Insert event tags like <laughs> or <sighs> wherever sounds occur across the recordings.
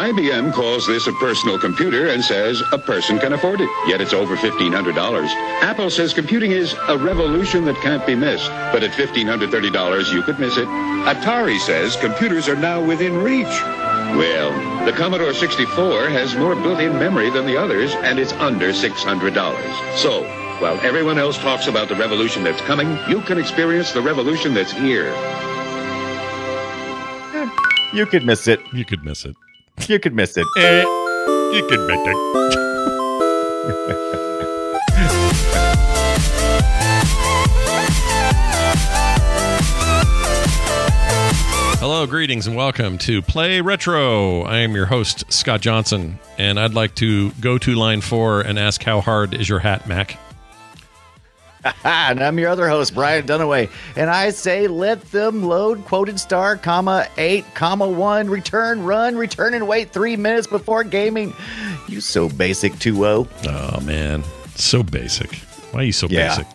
IBM calls this a personal computer and says a person can afford it, yet it's over $1,500. Apple says computing is a revolution that can't be missed, but at $1,530 you could miss it. Atari says computers are now within reach. Well, the Commodore 64 has more built-in memory than the others, and it's under $600. So, while everyone else talks about the revolution that's coming, you can experience the revolution that's here. You could miss it. You could miss it. You could miss it. Eh, you could miss it. Hello, greetings, and welcome to Play Retro. I am your host, Scott Johnson, and I'd like to go to line four and ask how hard is your hat, Mac? <laughs> and I'm your other host, Brian Dunaway. And I say let them load quoted star, comma, eight, comma, one, return, run, return and wait three minutes before gaming. You so basic 2-0. Oh, man. So basic. Why are you so Yeah. basic?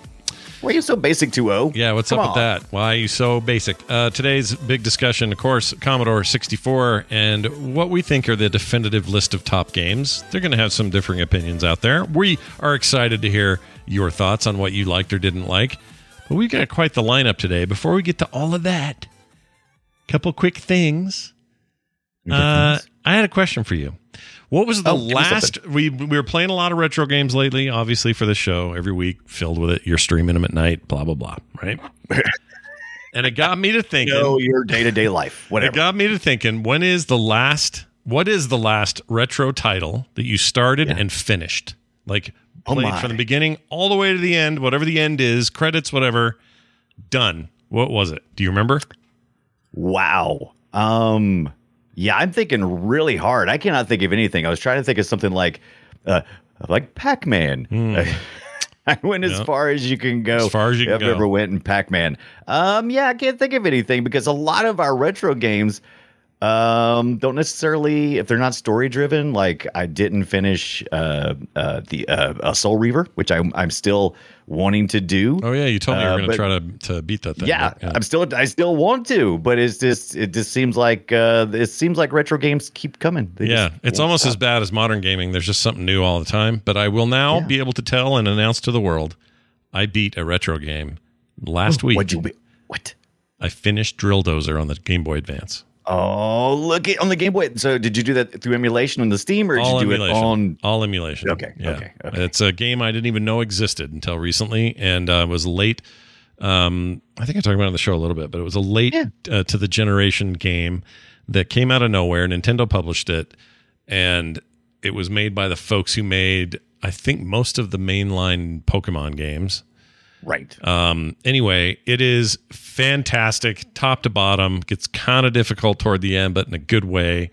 Why are you so basic 2-0? Yeah, what's Come up with that? Why are you so basic? Uh, today's big discussion, of course, Commodore 64 and what we think are the definitive list of top games. They're going to have some differing opinions out there. We are excited to hear your thoughts on what you liked or didn't like. But we've got quite the lineup today. Before we get to all of that, a couple quick things. Uh, I had a question for you. What was the Oh, last? We we were playing a lot of retro games lately, obviously for the show every week, filled with it. You're streaming them at night, blah blah blah, right? <laughs> and it got me to thinking. Know your day-to-day life. It got me to thinking. When is the last? What is the last retro title that you started and finished? Like played my. from the beginning all the way to the end, whatever the end is, credits, whatever. Done. What was it? Do you remember? Wow. Um yeah, I'm thinking really hard. I cannot think of anything. I was trying to think of something like uh like Pac-Man. <laughs> I went as Hmm. Far as you can go. As far as you can I've go. ever went in Pac-Man. Um yeah, I can't think of anything because a lot of our retro games um don't necessarily if they're not story driven like i didn't finish uh uh the uh, uh soul reaver which i'm i'm still wanting to do Oh yeah, you told me you Uh, were going to try to to beat that thing. yeah, right? I'm still I still want to, but it's just it just seems like uh it seems like retro games keep coming. They Yeah, it's almost as bad as modern gaming. There's just something new all the time. But I will now Yeah. be able to tell and announce to the world I beat a retro game last week. What'd you be? What? I finished Drill Dozer on the Game Boy Advance. Oh, look at on the Game Boy. So did you do that through emulation on the Steam or did all you do emulation. it on all emulation. Okay, Yeah. okay, okay. It's a game I didn't even know existed until recently, and uh, was late. Um, I think I talked about it on the show a little bit, but it was a late uh, to the generation game that came out of nowhere. Nintendo published it, and it was made by the folks who made, I think, most of the mainline Pokemon games. right? Um, anyway, it is fantastic, top to bottom. Gets kind of difficult toward the end, but in a good way.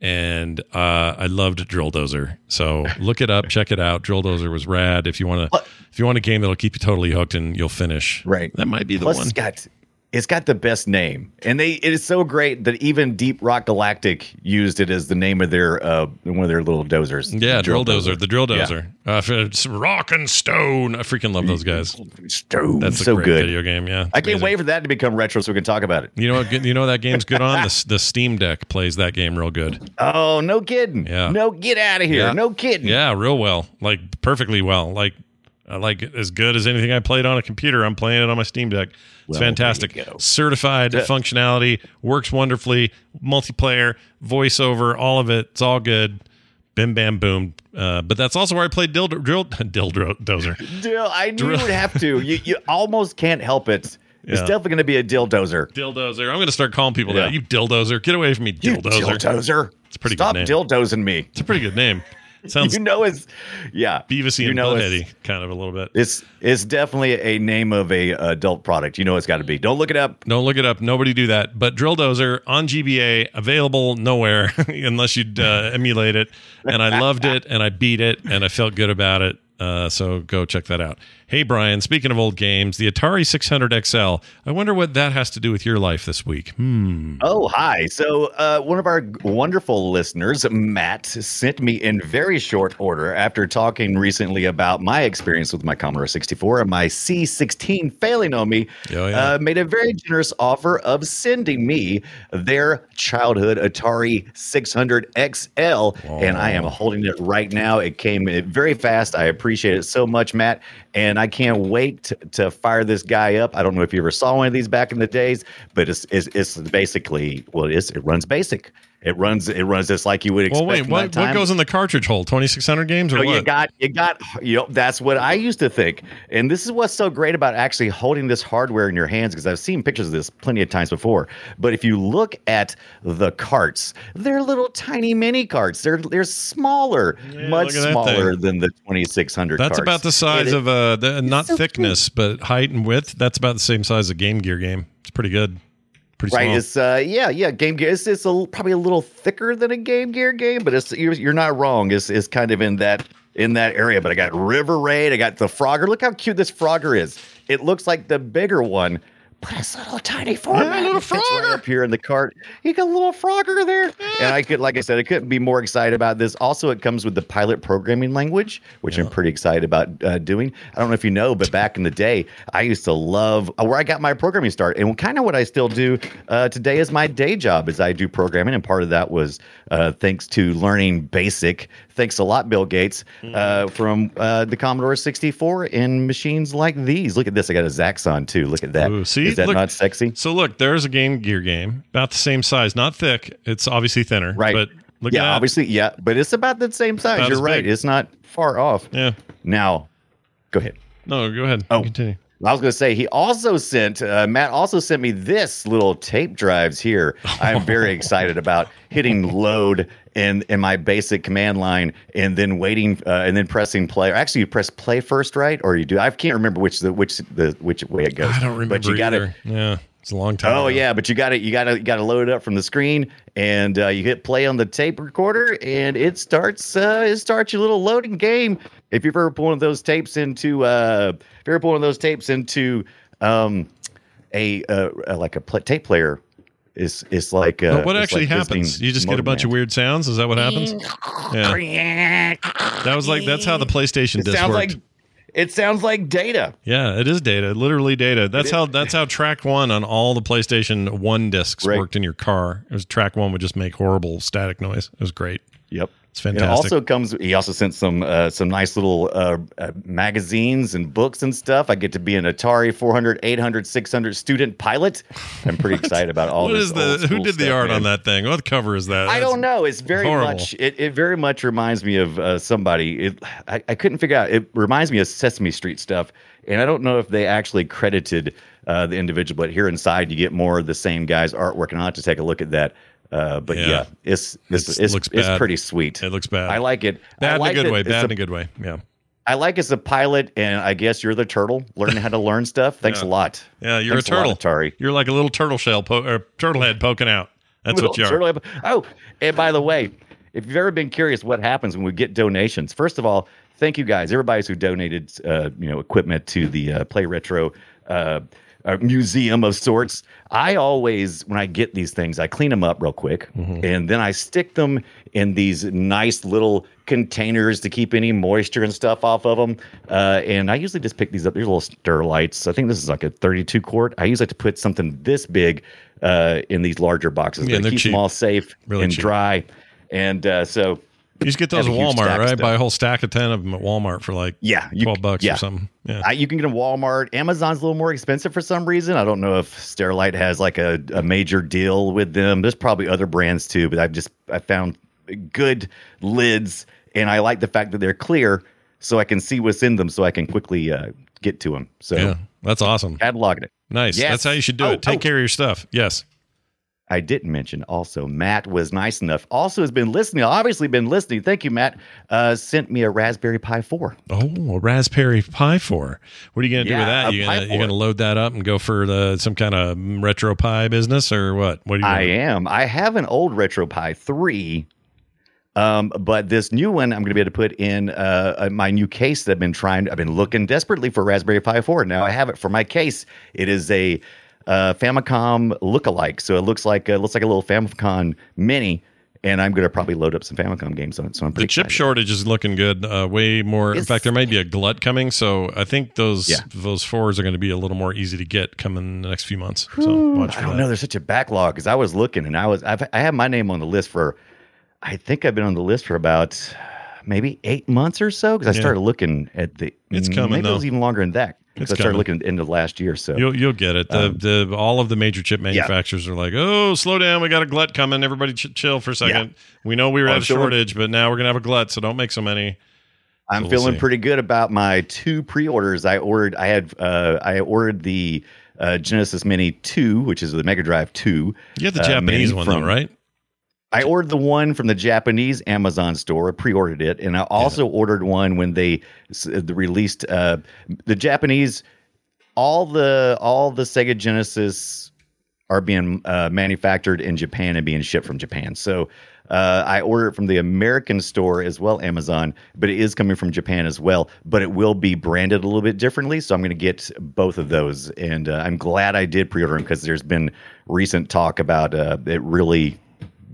And uh, I loved Drill Dozer. So <laughs> look it up, check it out. Drill Dozer was rad. If you want to, if you want a game that'll keep you totally hooked and you'll finish, Right. That might be the Plus one. it's got it's got the best name. And they it is so great that even Deep Rock Galactic used it as the name of their uh one of their little dozers. yeah, Drill, Dozer, the Drill Yeah. Dozer, uh, for- it's Rock and Stone. I freaking love those guys. Stone. That's so good. video game. Yeah, I can't Amazing. wait for that to become retro so we can talk about it. You know what? You know that game's good on. The, <laughs> the Steam Deck plays that game real good. Oh, no kidding. Yeah. No, get out of here. Yeah. No kidding. Yeah, real well, like perfectly well, like uh, like as good as anything I played on a computer. I'm playing it on my Steam Deck. It's Well, fantastic. Certified functionality, works wonderfully. Multiplayer, voiceover, all of it. It's all good. Bim bam boom. Uh, but that's also where I played Dill Drill <laughs> Dozer. Dill, I knew Drill- you would have to. You you almost can't help it. It's Yeah. definitely going to be a dildozer. Dildozer. I'm going to start calling people Yeah. that. You dildozer. Get away from me, You dildozer. dildozer. It's a pretty Stop good name. dildozing me. It's a pretty good name. <laughs> Sounds you know it's yeah. Beavisy you and know Buttheady, kind of a little bit. it's it's definitely a name of a adult product. You know it's got to be. Don't look it up. Don't look it up. Nobody do that. But Drill Dozer on GBA, available nowhere <laughs> unless you uh, emulate it. And I loved it, and I beat it, and I felt good about it. Uh, so go check that out. Hey, Brian, speaking of old games, the Atari 600 XL, I wonder what that has to do with your life this week. Hmm. Oh, hi. So, uh, one of our wonderful listeners, Matt, sent me in very short order after talking recently about my experience with my Commodore 64 and my C16 failing on me, Oh, yeah. uh, made a very generous offer of sending me their childhood Atari 600 XL. And I am holding it right now. It came very fast. I appreciate it so much, Matt. And I can't wait to, to fire this guy up. I don't know if you ever saw one of these back in the days, but it's it's, it's basically well, it is. It runs basic. It runs it runs just like you would expect. Well, wait, what, what goes in the cartridge hole? 2600 games or So what? you got you got you know that's what I used to think, and this is what's so great about actually holding this hardware in your hands because I've seen pictures of this plenty of times before. But if you look at the carts, they're little tiny mini carts. They're they're smaller, Yeah, much look at that smaller than the twenty six hundred. That's about the size of uh, the, not so thickness, but height and width. That's about the same size as a Game Gear game. It's pretty good. Pretty Right, small. it's uh, yeah, yeah. Game Gear. It's, it's a, probably a little thicker than a Game Gear game, but it's you're, you're not wrong. It's, it's kind of in that in that area. But I got River Raid. I got the Frogger. Look how cute this Frogger is. It looks like the bigger one, but it's a little tiny format. little It fits right Frogger. up here in the cart. You got a little Frogger there, and I could, like I said, I couldn't be more excited about this. Also, it comes with the Pilot programming language, which I'm pretty excited about uh, doing. I don't know if you know, but back in the day, I used to love uh, where I got my programming start, and kind of what I still do uh, today is my day job is I do programming, and part of that was uh, thanks to learning BASIC. Thanks a lot, Bill Gates, uh, from uh, the Commodore 64 and machines like these. Look at this. I got a Zaxxon too. Look at that. Ooh, see? Is that Look- not sexy? so look, there's a Game Gear game about the same size, not thick. It's obviously thinner, Right. But look yeah, at that. obviously, yeah, but it's about the same size. About You're right. big. It's not far off. Yeah. Now, go ahead. No, go ahead. Oh. Continue. I was going to say he also sent uh, Matt also sent me this little tape drives here. I'm very <laughs> excited about hitting load in in my basic command line and then waiting uh, and then pressing play. Or actually, you press play first, right? Or you do? I can't remember which the which the which way it goes. I don't remember But you got to Yeah, it's a long time. Oh ago. yeah, but you got to you got to you got to load it up from the screen, and uh, you hit play on the tape recorder, and it starts uh, it starts your little loading game. If you've ever put one of those tapes into uh, if you ever put one of those tapes into um, a uh, like a pl- tape player, It's, is like uh, what it's actually like happens? You just get a bunch of weird sounds. Is that what happens? Yeah, that was like that's how the PlayStation It disc sounds worked. like it sounds like data. Yeah, it is data, literally data. That's how that's how track one on all the PlayStation One discs Right. worked in your car. It was track one would just make horrible static noise. It was great. Yep. It's And it also comes. He also sent some uh, some nice little uh, uh, magazines and books and stuff. I get to be an Atari 400, 800, 600 student pilot. I'm pretty <laughs> excited about all what this. is the who did the art man. on that thing? What cover is that? I That's- don't know. It's very horrible. much. It, it very much reminds me of uh, somebody. It I, I couldn't figure out. It reminds me of Sesame Street stuff, and I don't know if they actually credited uh, the individual. But here inside, you get more of the same guy's artwork, and I'll have to take a look at that. Uh, but Yeah. yeah, it's it's It's- it's, looks it's bad. pretty sweet. It looks bad. I like it. Bad like in a good way. Bad a- in a good way. Yeah. I like as a pilot, and I guess you're the turtle learning how to learn stuff. <laughs> Thanks Yeah. a lot. Yeah, you're Thanks a turtle. lot, Atari. You're like a little turtle shell po- or turtle head poking out. That's what you are. Turtle- Oh, and by the way, if you've ever been curious what happens when we get donations, first of all, thank you guys, everybody who donated, uh, you know, equipment to the uh, Play Retro uh, uh, museum of sorts. I always, when I get these things, I clean them up real quick, Mm-hmm. and then I stick them in these nice little containers to keep any moisture and stuff off of them. Uh, and I usually just pick these up. There's little Sterilites. I think this is like a 32 quart. I usually like to put something this big uh, in these larger boxes. Yeah, they're cheap. them all safe Really and cheap. dry. And uh, so, You just get those at Have a huge Walmart, right? Buy a whole stack of ten of them at Walmart for like yeah, you, twelve bucks yeah. or something. Yeah. I, you can get them at Walmart. Amazon's a little more expensive for some reason. I don't know if Sterilite has like a, a major deal with them. There's probably other brands too, but I've just I found good lids, and I like the fact that they're clear, so I can see what's in them, so I can quickly uh, get to them. So yeah, that's awesome. cataloging it. Nice. Yes. That's how you should do Oh, it. Take oh. care of your stuff. Yes. I didn't mention also Matt was nice enough. Also has been listening. Obviously been listening. Thank you, Matt. Uh, sent me a Raspberry Pi four. Oh, a Raspberry Pi 4. What are you going to do with that? You Pi gonna, you 4. going to load that up and go for the some kind of retro Pi business or what? What are you I am. I have an old Retro Pi three, Um, but this new one, I'm going to be able to put in uh, uh, my new case that I've been trying. I've been looking desperately for Raspberry Pi 4. Now I have it for my case. It is a uh, Famicom lookalike, so it looks like uh, looks like a little Famicom Mini, and I'm going to probably load up some Famicom games on it. So I'm pretty. The chip excited. shortage is looking good. Uh, way more. in fact, there might be a glut coming. So I think those Yeah. those fours are going to be a little more easy to get coming in the next few months. So watch for I don't that. know. There's such a backlog because I was looking and I was I've, I have my name on the list for I think I've been on the list for about maybe eight months or so because I Yeah. started looking at the It's coming, maybe it was even longer than that. It's I started looking into the last year. So You'll you'll get it. The Um, the all of the major chip manufacturers are like, oh, slow down, we got a glut coming. Everybody ch- chill for a second. We know we were Well, at a shortage, but now we're gonna have a glut, so don't make so many. I'm we'll feeling see. pretty good about my two pre-orders. I ordered. I had. Uh, I ordered the uh, Genesis Mini Two, which is the Mega Drive Two. You have the Uh, Japanese mini one from- though, right? I ordered the one from the Japanese Amazon store. I pre-ordered it, and I also ordered one when they uh, released uh, the Japanese. All the all the Sega Genesis are being uh, manufactured in Japan and being shipped from Japan. So uh, I ordered it from the American store as well, Amazon, but it is coming from Japan as well. But it will be branded a little bit differently. So I'm going to get both of those, and uh, I'm glad I did pre-order them because there's been recent talk about uh, it really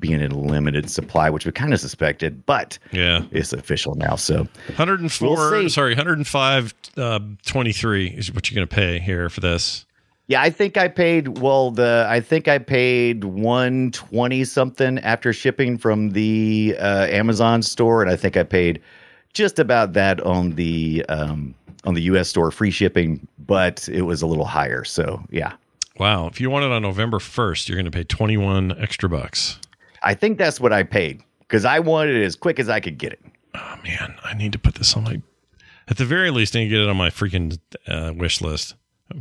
being in limited supply, which we kind of suspected, but Yeah. it's official now. So 104 We'll sorry 105 uh, 23 is what you're going to pay here for this Yeah, I think I paid well the I think I paid 120 something after shipping from the uh, Amazon store and I think I paid just about that on the um, on the US store free shipping, but it was a little higher. So, yeah. wow if you want it on november 1st you're going to pay 21 extra bucks I think that's what I paid cuz I wanted it as quick as I could get it. oh man i need to put this on my at the very least i need to get it on my freaking uh, wish list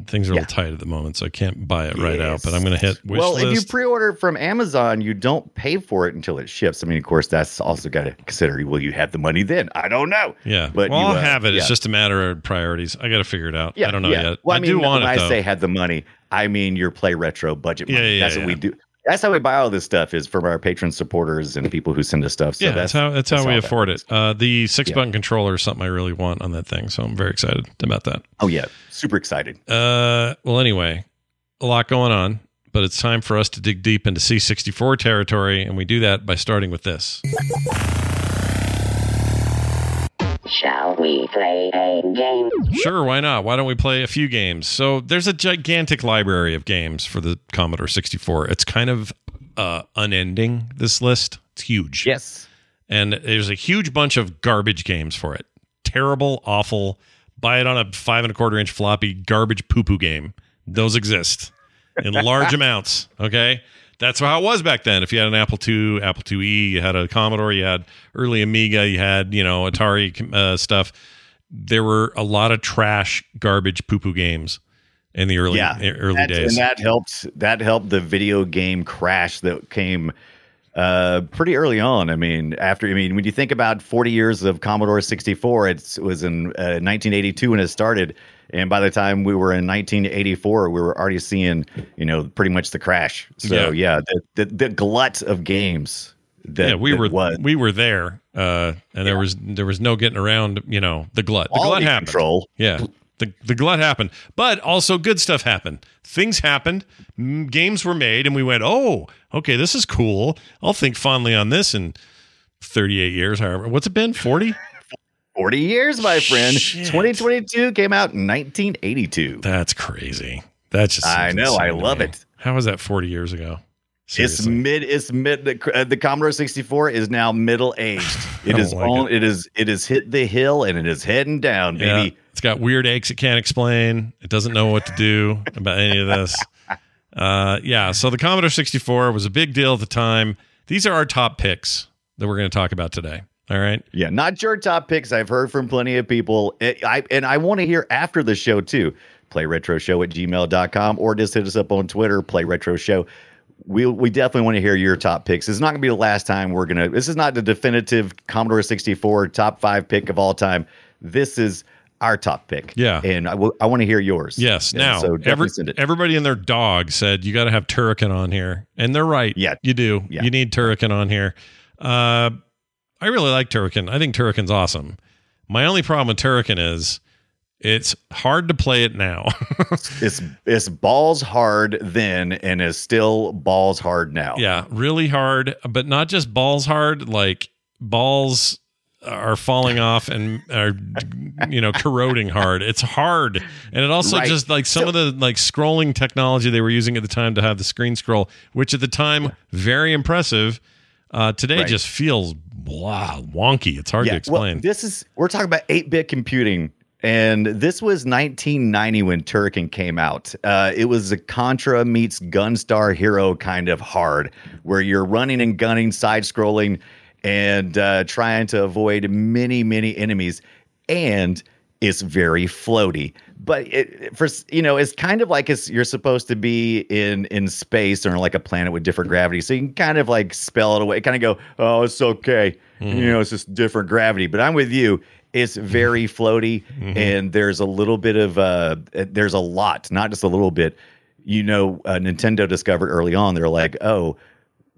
things are a little tight at the moment so i can't buy it right out but i'm going to hit wish well, list if you pre-order from Amazon, you don't pay for it until it ships. I mean, of course, that's also got to consider. Will you have the money then? I don't know. yeah but well you, i'll uh, have it it's just a matter of priorities i got to figure it out Yeah, i don't know yeah. yet Well, I, i, mean, do want when it though I say had the money, I mean your play retro budget Yeah, money. yeah, that's yeah. what we do. That's how we buy all this stuff is from our patron supporters and people who send us stuff. So yeah, that's, how that's, how we all that afford it. Uh, the six Yeah. button controller is something I really want on that thing, so I'm very excited about that. Oh yeah, super excited. Uh, well, anyway, a lot going on, but it's time for us to dig deep into C64 territory, and we do that by starting with this. Shall we play a game? Sure, why not? Why don't we play a few games? So there's a gigantic library of games for the Commodore 64. It's kind of uh, unending. This list, it's huge. Yes. and there's a huge bunch of garbage games for it. Terrible, awful. Buy it on a five and a quarter inch floppy garbage poo poo game. Those exist in large <laughs> amounts. Okay. That's how it was back then. If you had an Apple II, Apple IIe, you had a Commodore, you had early Amiga, you had, you know, Atari uh, stuff. There were a lot of trash, garbage poo poo games in the early Yeah. early That- days. and that helped. That helped the video game crash that came uh, pretty early on. I mean, after I mean, when you think about 40 years of Commodore 64, it was in uh, 1982 when it started, and by the time we were in 1984, we were already seeing, you know, pretty much the crash. So yeah, the, the the glut of games. That, yeah, we were was we were there, uh, and there was there was no getting around. You know, the glut. The glut happened. control. Yeah, the the glut happened, but also good stuff happened. Things happened. Games were made, and we went, "Oh, okay, this is cool. I'll think fondly on this in 38 years. However, what's it been? 40? 40 years, my friend. Shit. 2022 came out in 1982. That's crazy. That's just I know, I love me. it. How was that 40 years ago? Seriously. It's mid. It's mid. The, uh, the Commodore 64 is now middle aged. <laughs> It is like on. It. it is. It is hit the hill and it is heading down, Yeah. baby. It's got weird aches it can't explain. It doesn't know what to do about any of this. <laughs> Uh, yeah, so the Commodore 64 was a big deal at the time. These are our top picks that we're going to talk about today. All right. Yeah, not your top picks. I've heard from plenty of people. It- I and I want to hear after the show too. Play retro show at gmail.com or just hit us up on Twitter, play retro show. We we definitely want to hear your top picks. It's not going to be the last time we're going to. This is not the definitive Commodore 64 top five pick of all time. This is our top pick. Yeah. And I want to hear yours. Yes. And now, so every, everybody and their dog said you got to have Turrican on here, and they're right. Yeah. you do. Yeah. You need Turrican on here. Uh, I really like Turrican. I think Turrican's awesome. My only problem with Turrican is it's hard to play it now. <laughs> It's it's balls hard then and is still balls hard now. yeah, really hard, but not just balls hard, like balls are falling off and are you know corroding hard. It's hard. And it also Right. just like some of the like scrolling technology they were using at the time to have the screen scroll, which at the time very impressive. Uh, today Right. just feels wow, wonky. It's hard to Well, explain. this is we're talking about 8-bit computing and this was 1990 when Turrican came out. Uh, it was a Contra meets Gunstar Hero kind of hard, where you're running and gunning, side scrolling, and uh, trying to avoid many, many enemies. And it's very floaty. But it, for you know, it's kind of like it's you're supposed to be in in space or like a planet with different gravity, so you can kind of like spell it away, kind of go, "Oh, it's okay," you know, it's just different gravity. But I'm with you. It's very <laughs> floaty, and there's a little bit of uh, there's a lot, not just a little bit. You know, uh, Nintendo discovered early on. They're like, "Oh,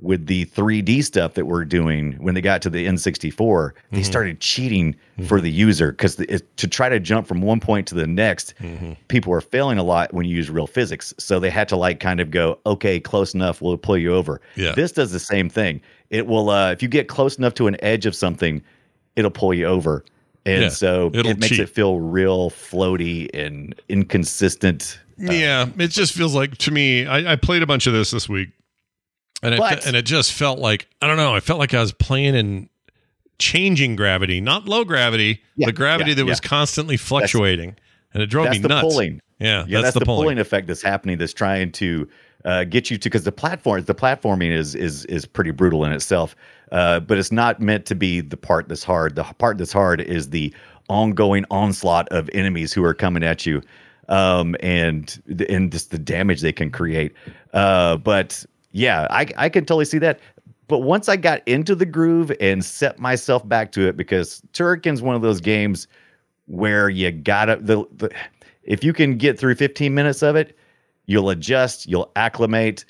with the 3D stuff that we're doing when they got to the N64, they mm-hmm. started cheating mm-hmm. for the user because to try to jump from one point to the next, mm-hmm. people were failing a lot when you use real physics. So they had to like kind of go, okay, close enough, we'll pull you over. Yeah. This does the same thing. It will, uh, if you get close enough to an edge of something, it'll pull you over. And Yeah, so it'll makes cheat. it feel real floaty and inconsistent. Uh, yeah, it just feels like to me. I, I played a bunch of this this week, and it and it just felt like I don't know. I felt like I was playing in changing gravity, not low gravity, Yeah, the gravity yeah, that was constantly fluctuating, and it drove that's me the nuts. pulling. Yeah, yeah, that's, that's, the, pulling. effect that's happening. That's trying to uh, get you to because the platform, the platforming is is is pretty brutal in itself. Uh, but it's not meant to be the part that's hard. The part that's hard is the ongoing onslaught of enemies who are coming at you, um, and and just the damage they can create. Uh, but yeah, I I can totally see that. But once I got into the groove and set myself back to it, because Turrican's one of those games where you gotta the, the if you can get through 15 minutes of it, you'll adjust, you'll acclimate,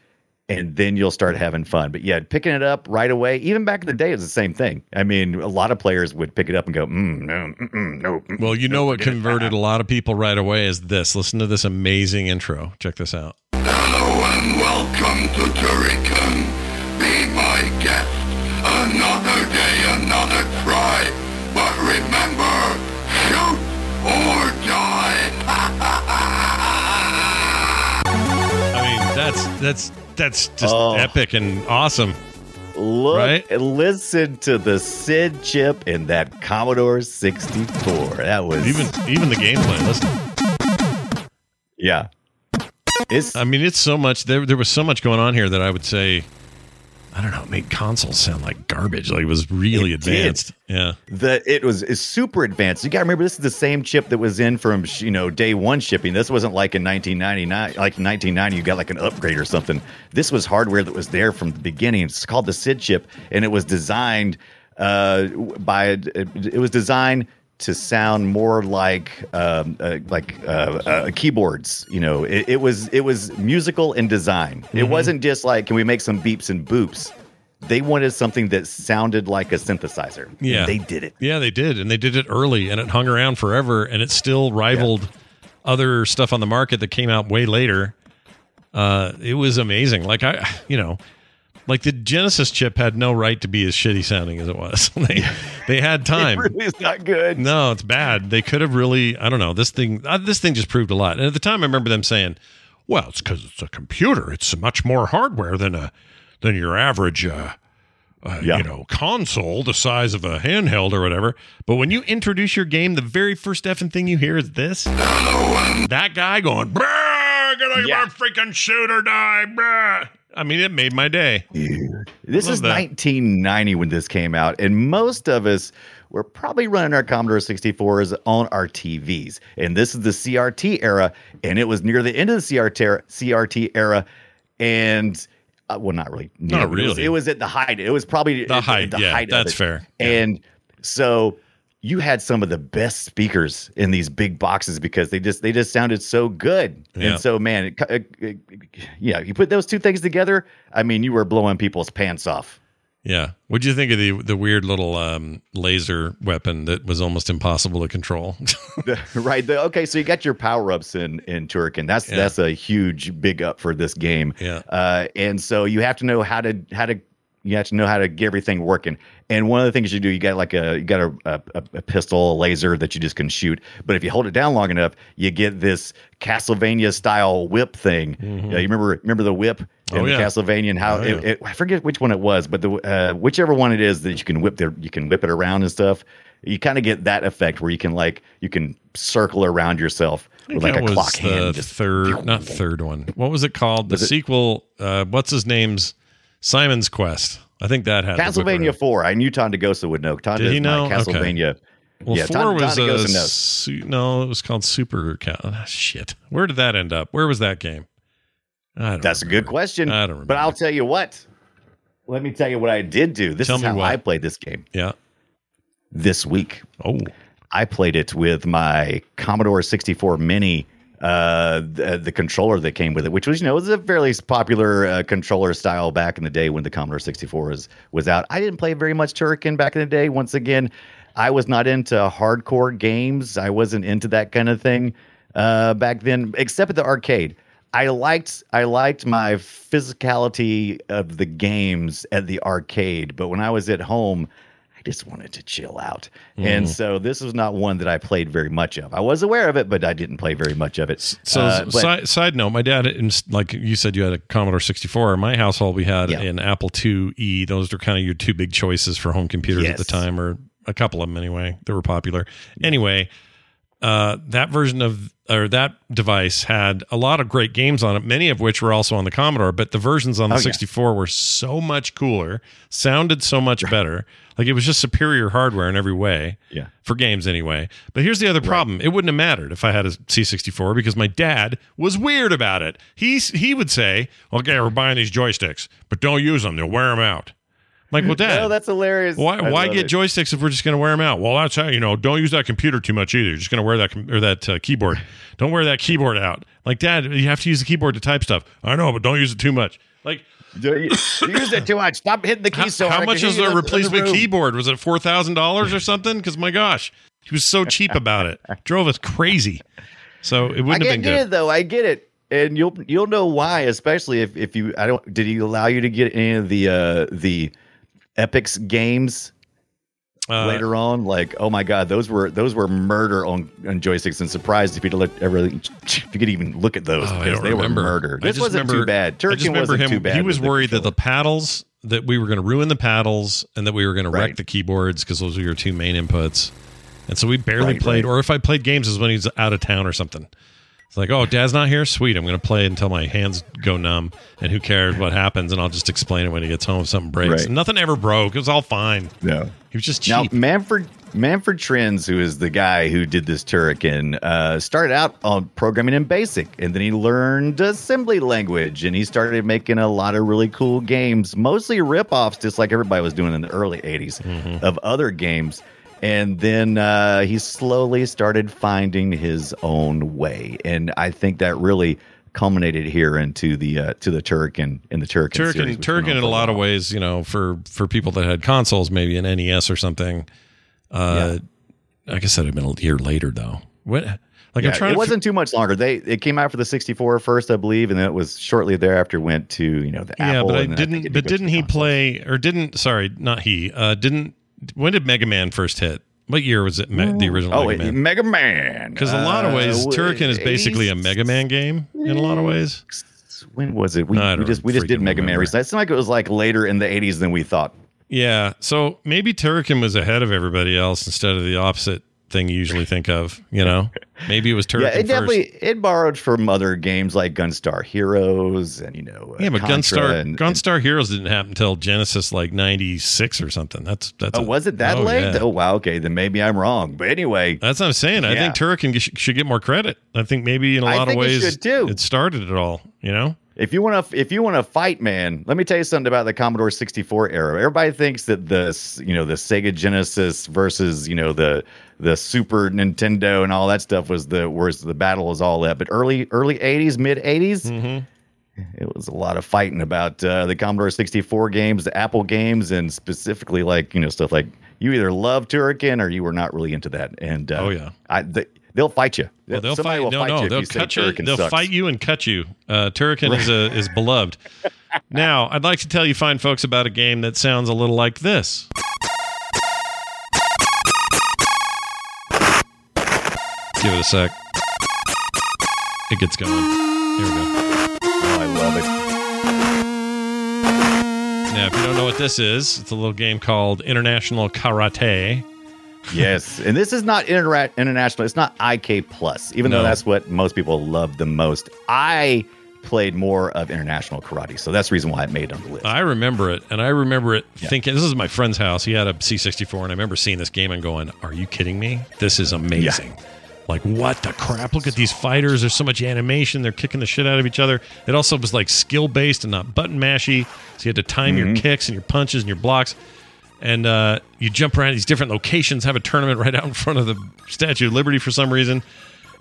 and then you'll start having fun. But yeah, picking it up right away, even back in the day, is the same thing. I mean, a lot of players would pick it up and go, mm, no, mm-mm, no. mm, Well, you know what forget it. converted a lot of people right away is this. Listen to this amazing intro. Check this out. Hello and welcome to Turrican. Be my guest. Another day, another try. But remember, shoot or die. I mean, that's that's that's just Oh. epic and awesome. Look, Right? listen to the SID chip in that Commodore 64. That was Even even the gameplay. Listen. yeah. It's I mean, it's so much. There, there was so much going on here that I would say, I don't know, it made consoles sound like garbage. Like it was really It did. advanced. Yeah. the it was is super advanced. You got to remember this is the same chip that was in from you know day one shipping. This wasn't like in 1999, like 1990 you got like an upgrade or something. This was hardware that was there from the beginning. It's called the SID chip, and it was designed uh, by it was designed to sound more like um, uh, like uh, uh, keyboards. You know, it, it was it was musical in design. It wasn't just like can we make some beeps and boops. They wanted something that sounded like a synthesizer. And Yeah. they did it. Yeah, they did. And they did it early and it hung around forever and it still rivaled other stuff on the market that came out way later. Uh, it was amazing. Like I, you know, like the Genesis chip had no right to be as shitty sounding as it was. <laughs> they, they had <laughs> time. It really is not good. No, it's bad. They could have really. I don't know. This thing. Uh, this thing just proved a lot. And at the time, I remember them saying, "Well, it's because it's a computer. It's much more hardware than a than your average, uh, uh, Yeah. you know, console the size of a handheld or whatever." But when you introduce your game, the very first effing thing you hear is this. That guy going, "Brah, get out Yeah. my freaking shoot or die!" I mean, it made my day. This Love is that. 1990 when this came out, and most of us were probably running our Commodore 64s on our TVs. And this is the CRT era, and it was near the end of the CRT, CRT era, and uh, well, not really. Not but It was, really. it was at the height. It was probably The height, The yeah, height of that's it. fair. And so you had some of the best speakers in these big boxes because they just they just sounded so good. Yeah. And so man, it, it, it, yeah, you put those two things together. I mean, you were blowing people's pants off. Yeah. What'd you think of the the weird little um, laser weapon that was almost impossible to control? <laughs> right. The, okay, so you got your power ups in in Turrican. That's Yeah. that's a huge big up for this game. Yeah. Uh, and so you have to know how to how to you have to know how to get everything working. And one of the things you do, you got like a you got a, a, a pistol, a laser that you just can shoot. But if you hold it down long enough, you get this Castlevania style whip thing. Yeah, you remember remember the whip in Mm-hmm. Oh, yeah. Castlevania and how Oh, it, yeah. it, I forget which one it was, but the uh, whichever one it is that you can whip there, you can whip it around and stuff. You kind of get that effect where you can like you can circle around yourself with like a clock was hand. the Just, third, not third one. What was it called? The Was it- sequel. Uh, what's his name's Simon's Quest. I think that had Castlevania. Four. I knew Tondagosa would know. Tonda Did he is my? Okay. Castlevania. Well, yeah, four was a su- no, it was called Super. Ah, shit, where did that end up? Where was that game? I don't That's a good question. I don't But I'll tell you what. Let me tell you what I did do. This Tell is how what. I played this game Yeah. this week. Oh, I played it with my Commodore 64 Mini, uh, the, the controller that came with it, which was you know was a fairly popular uh, controller style back in the day when the Commodore 64 was was out. I didn't play very much Turrican back in the day. Once again, I was not into hardcore games. I wasn't into that kind of thing uh, back then, except at the arcade. I liked I liked my physicality of the games at the arcade, but when I was at home, just wanted to chill out. And so this was not one that I played very much of. I was aware of it, but I didn't play very much of it. So, Uh, but- side, side note, my dad, like you said, you had a Commodore 64. In my household, we had Yeah. an Apple IIe. Those were kind of your two big choices for home computers at the time, or a couple of them anyway. They were popular. Anyway, uh, that version of or that device had a lot of great games on it, many of which were also on the Commodore. But the versions on the Oh, yeah. 64 were so much cooler, sounded so much better. Like it was just superior hardware in every way yeah. for games anyway. But here's the other problem: it wouldn't have mattered if I had a C64 because my dad was weird about it. He he would say, "Okay, we're buying these joysticks, but don't use them; they'll wear them out." Like, well, Dad, No, that's hilarious. why I why get it. joysticks if we're just going to wear them out? Well, that's how you know. Don't use that computer too much either. You're just going to wear that com- or that uh, keyboard. <laughs> Don't wear that keyboard out. Like, Dad, you have to use the keyboard to type stuff. I know, but don't use it too much. Like, You, you use it too much. Stop hitting the keys how, so how hard. I much is a in the- replacement keyboard? Was it four thousand dollars or something? Because my gosh, he was so cheap about it. <laughs> Drove us crazy. So it wouldn't have get, been get good. it though. I get it, and you'll you'll know why, especially if if you I don't did he allow you to get any of the uh the Epyx games Uh, later on? Like, oh my god, those were those were murder on, on joysticks, and surprised if you'd look ever if you could even look at those Oh, because they remember. were murder. This wasn't remember- too bad. I Turkey just remember wasn't him. too bad. He was worried that the paddles that we were going to ruin the paddles and that we were going to wreck the keyboards because those were your two main inputs. And so we barely Right, played. right. Or if I played games, is when he's out of town or something. It's like, oh, Dad's not here. Sweet, I'm going to play until my hands go numb, and who cares what happens? And I'll just explain it when he gets home if something breaks. Right. Nothing ever broke. It was all fine. no. He was just cheap. Now, cheap. Manfred Manfred Trenz, who is the guy who did this Turrican, uh, started out on programming in BASIC, and then he learned assembly language, and he started making a lot of really cool games, mostly ripoffs, just like everybody was doing in the early '80s Mm-hmm. of other games. And then uh, he slowly started finding his own way, and I think that really culminated here into the uh, to the Turrican in the Turrican. series, Turrican, which went Turrican on in a lot of ways, you know, for for people that had consoles, maybe an NES or something. Uh, Like I said, it'd been a year later though. What? Like Yeah, I'm trying. it wasn't too much longer. They it came out for the 64 first, I believe, and then it was shortly thereafter went to you know the yeah, Apple. but I and didn't. it but didn't he play or didn't? Sorry, not he. Uh, didn't. When did Mega Man first hit? What year was it? Me, the original Oh, Mega it- Man. Mega Man. Because a lot of ways, Uh, Turrican is basically a Mega Man game in a lot of ways. When was it? We, I we just we just did freaking Mega Man remember. recently. It seemed like it was like later in the 80s than we thought. Yeah, so maybe Turrican was ahead of everybody else instead of the opposite thing you usually think of. You know, maybe it was <laughs> Turrican yeah, it first. definitely it borrowed from other games like Gunstar Heroes and you know uh, Yeah, but Contra Gunstar and, Gunstar Heroes didn't happen until Genesis like '96 or something. That's that's. Oh, a- was it that oh, late? yeah. Oh wow, okay, then maybe I'm wrong. But anyway, That's what I'm saying. I Yeah. think Turrican sh- should get more credit. I think maybe in a lot of ways it started it all. You know, If you want to, if you want to fight, man, let me tell you something about the Commodore 64 era. Everybody thinks that the, you know, the Sega Genesis versus, you know, the the Super Nintendo and all that stuff was the where's the battle is all that. But early early 80s, mid 80s, Mm-hmm. it was a lot of fighting about uh, the Commodore 64 games, the Apple games, and specifically like you know stuff like you either love Turrican or you were not really into that. And uh, Oh, yeah. I, they, they'll fight you. Well, they'll Somebody fight. will No, fight no, you they'll cut you. They'll sucks. fight you and cut you. Uh, Turrican is a, is <laughs> beloved. Now, I'd like to tell you, fine folks, about a game that sounds a little like this. Give it a sec. It gets going. Here we go. Oh, I love it. Now, if you don't know what this is, it's a little game called International Karate. Yes, and this is not intera- international. It's not IK plus, even No. though that's what most people love the most. I played more of international karate, so that's the reason why it made it on the list. I remember it, and I remember it Yeah. thinking, this is my friend's house. He had a C64, and I remember seeing this game and going, Are you kidding me? This is amazing. Like, what the crap? Look at these fighters. There's so much animation. They're kicking the shit out of each other. It also was like skill based and not button mashy. So you had to time Mm-hmm. your kicks and your punches and your blocks. And uh, you jump around these different locations, have a tournament <laughs> right out in front of the Statue of Liberty for some reason.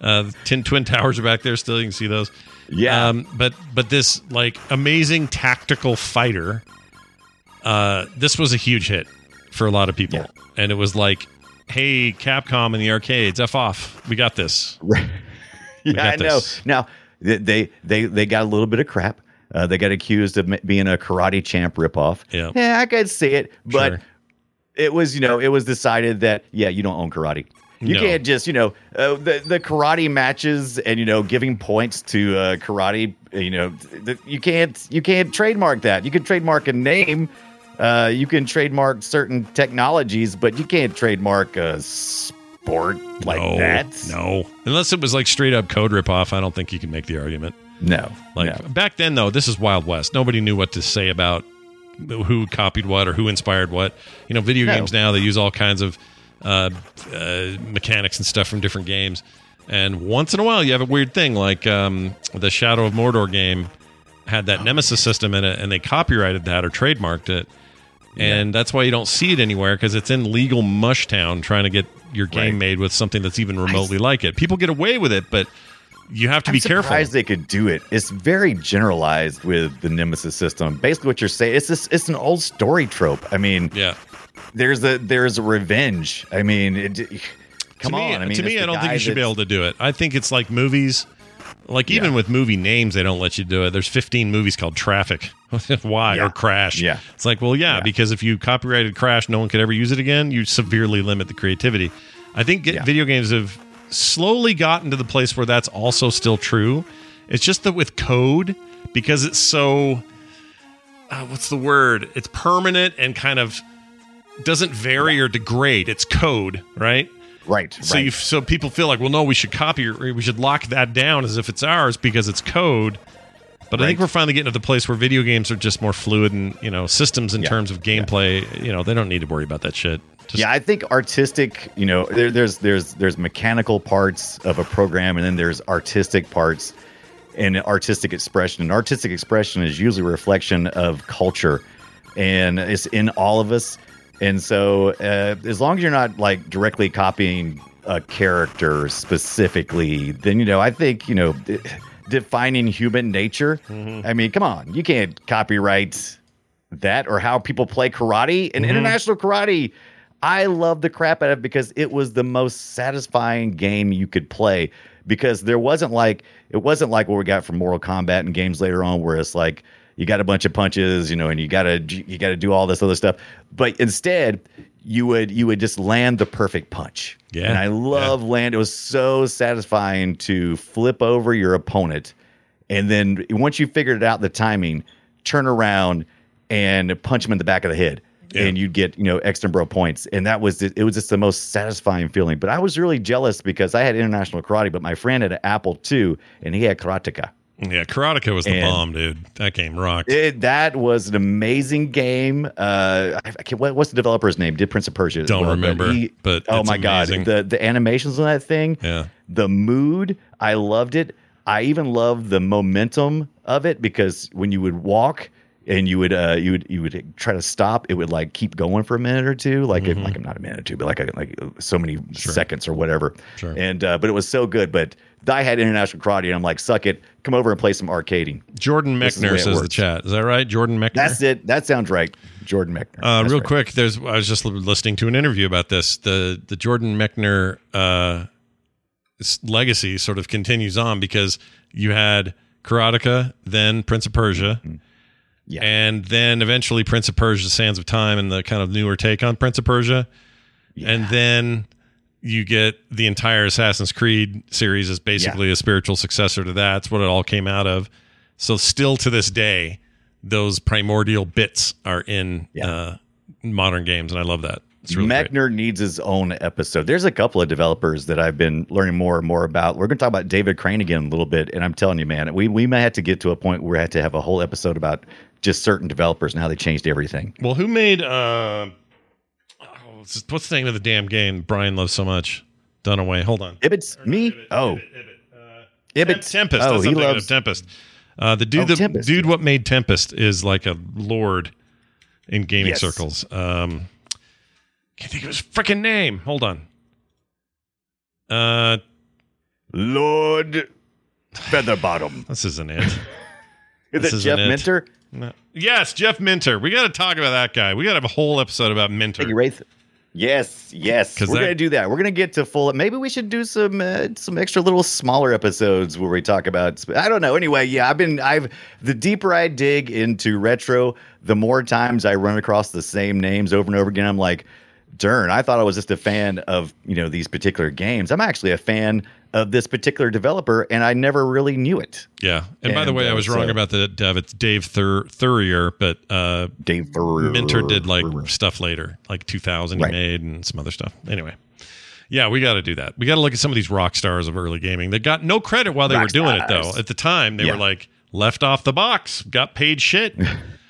Uh, the tin twin towers are back there still. You can see those. Yeah. Um, but but this like amazing tactical fighter, uh, this was a huge hit for a lot of people, Yeah. and it was like, hey, Capcom in the arcades, f off, we got this. <laughs> yeah, got I know. this. Now they they they, they got a little bit of crap. Uh, they got accused of being a karate champ ripoff. Yeah. yeah, I could see it, but Sure. It was you know it was decided that yeah, you don't own karate. You No. can't just you know uh, the the karate matches and you know giving points to uh, karate. You know th- you can't you can't trademark that. You can trademark a name. Uh, you can trademark certain technologies, but you can't trademark a sport like no, that. no, unless it was like straight up code ripoff. I don't think you can make the argument. no, Like no. back then, though, this is Wild West. Nobody knew what to say about who copied what or who inspired what. You know, video No. games now they use all kinds of uh, uh, mechanics and stuff from different games. And once in a while, you have a weird thing like um, the Shadow of Mordor game had that Nemesis system in it, and they copyrighted that or trademarked it. And that's why you don't see it anywhere because it's in legal mush town trying to get your game Right. made with something that's even remotely like it. People get away with it, but you have to I'm be careful. surprised they could do it. It's very generalized with the Nemesis system. Basically, what you're saying it's this, it's an old story trope. I mean, Yeah. there's a there's a revenge. I mean, it, come to me, on. I mean, to me, I don't think you should be able to do it. I think it's like movies. Like even Yeah. with movie names, they don't let you do it. There's 15 movies called Traffic. <laughs> Why Yeah. or Crash? Yeah. It's like, well, yeah, Yeah. because if you copyrighted Crash, no one could ever use it again. You severely limit the creativity. I think video games have slowly gotten to the place where that's also still true. It's just that with code, because it's so, uh, what's the word? It's permanent and kind of doesn't vary or degrade. It's code, right? Right. So right. you so people feel like, well, no, we should copy or we should lock that down as if it's ours because it's code. But I think we're finally getting to the place where video games are just more fluid and you know systems in Yeah. terms of gameplay. You know, they don't need to worry about that shit. Just, yeah, I think artistic. You know, there, there's there's there's mechanical parts of a program, and then there's artistic parts and artistic expression. And artistic expression is usually a reflection of culture, and it's in all of us. And so, uh, as long as you're not like directly copying a character specifically, then you know, I think you know, defining human nature. I mean, come on, you can't copyright that or how people play karate and international karate. I love the crap out of it because it was the most satisfying game you could play because there wasn't like it wasn't like what we got from Mortal Kombat and games later on where it's like you got a bunch of punches, you know, and you gotta you gotta do all this other stuff. But instead, you would you would just land the perfect punch. Yeah, And I love land. It was so satisfying to flip over your opponent and then once you figured it out the timing, turn around and punch him in the back of the head. Yeah. And you'd get, you know, X number of points. And that was it was just the most satisfying feeling. But I was really jealous because I had international karate, but my friend had an Apple too, and he had karateka. yeah. Karateka was the And- bomb, dude. That game rocked. It, that was an amazing game. Uh, I, I can't, what, what's the developer's name? Did Prince of Persia? Don't well, but remember, he- but oh my amazing. god, the the animations on that thing. Yeah. the mood i loved it i even loved the momentum of it because when you would walk and you would uh you would you would try to stop it would like keep going for a minute or two like Mm-hmm. if, like I'm not a minute or two but like a, like so many seconds or whatever Sure. and uh but it was so good but I had international karate, and I'm like, suck it, come over and play some arcading. Jordan Mechner says the chat. Is that right? Jordan Mechner. That's it. That sounds right, Jordan Mechner. Uh, real right. quick, there's I was just listening to an interview about this. The the Jordan Mechner uh, legacy sort of continues on because you had Karateka, then Prince of Persia, Mm-hmm. Yeah. and then eventually Prince of Persia: Sands of Time, and the kind of newer take on Prince of Persia, and then you get the entire Assassin's Creed series as basically a spiritual successor to that. That's what it all came out of. So still to this day, those primordial bits are in Yeah. uh, modern games, and I love that. It's really great. Needs his own episode. There's a couple of developers that I've been learning more and more about. We're going to talk about David Crane again a little bit, and I'm telling you, man, we we may have to get to a point where we have to have a whole episode about just certain developers and how they changed everything. Well, who made uh, oh, what's what's the name of the damn game Brian loves so much? Dunaway. Hold on. Ibit's me? Oh, Ibit. Tempest. Oh, That's he loves Tempest. Uh, the dude, Oh, that, Tempest. dude, what made Tempest is like a lord in gaming Yes. circles. Um, can't think of his freaking name. Hold on. Uh, Lord Featherbottom. <laughs> this isn't it. Is This it Jeff it. Minter? No. Yes, Jeff Minter. We got to talk about that guy. We got to have a whole episode about Minter. Wraith. Yes, yes. We're that- gonna do that. We're gonna get to full. Maybe we should do some uh, some extra little smaller episodes where we talk about. I don't know. Anyway, yeah, I've been. I've the deeper I dig into retro, the more times I run across the same names over and over again. I'm like, darn! I thought I was just a fan of you know these particular games. I'm actually a fan of this particular developer, and I never really knew it. Yeah. And, by the And, way, I uh, was wrong so- about the dev. It's Dave Thur- Thurier, but uh, Dave Ferrer. Minter did like stuff later, like 2000 Right. he made and some other stuff. Anyway. Yeah, we got to do that. We got to look at some of these rock stars of early gaming. They got no credit while they Rock were doing it, though. At the time, they Yeah. were like left off the box, got paid shit, <laughs>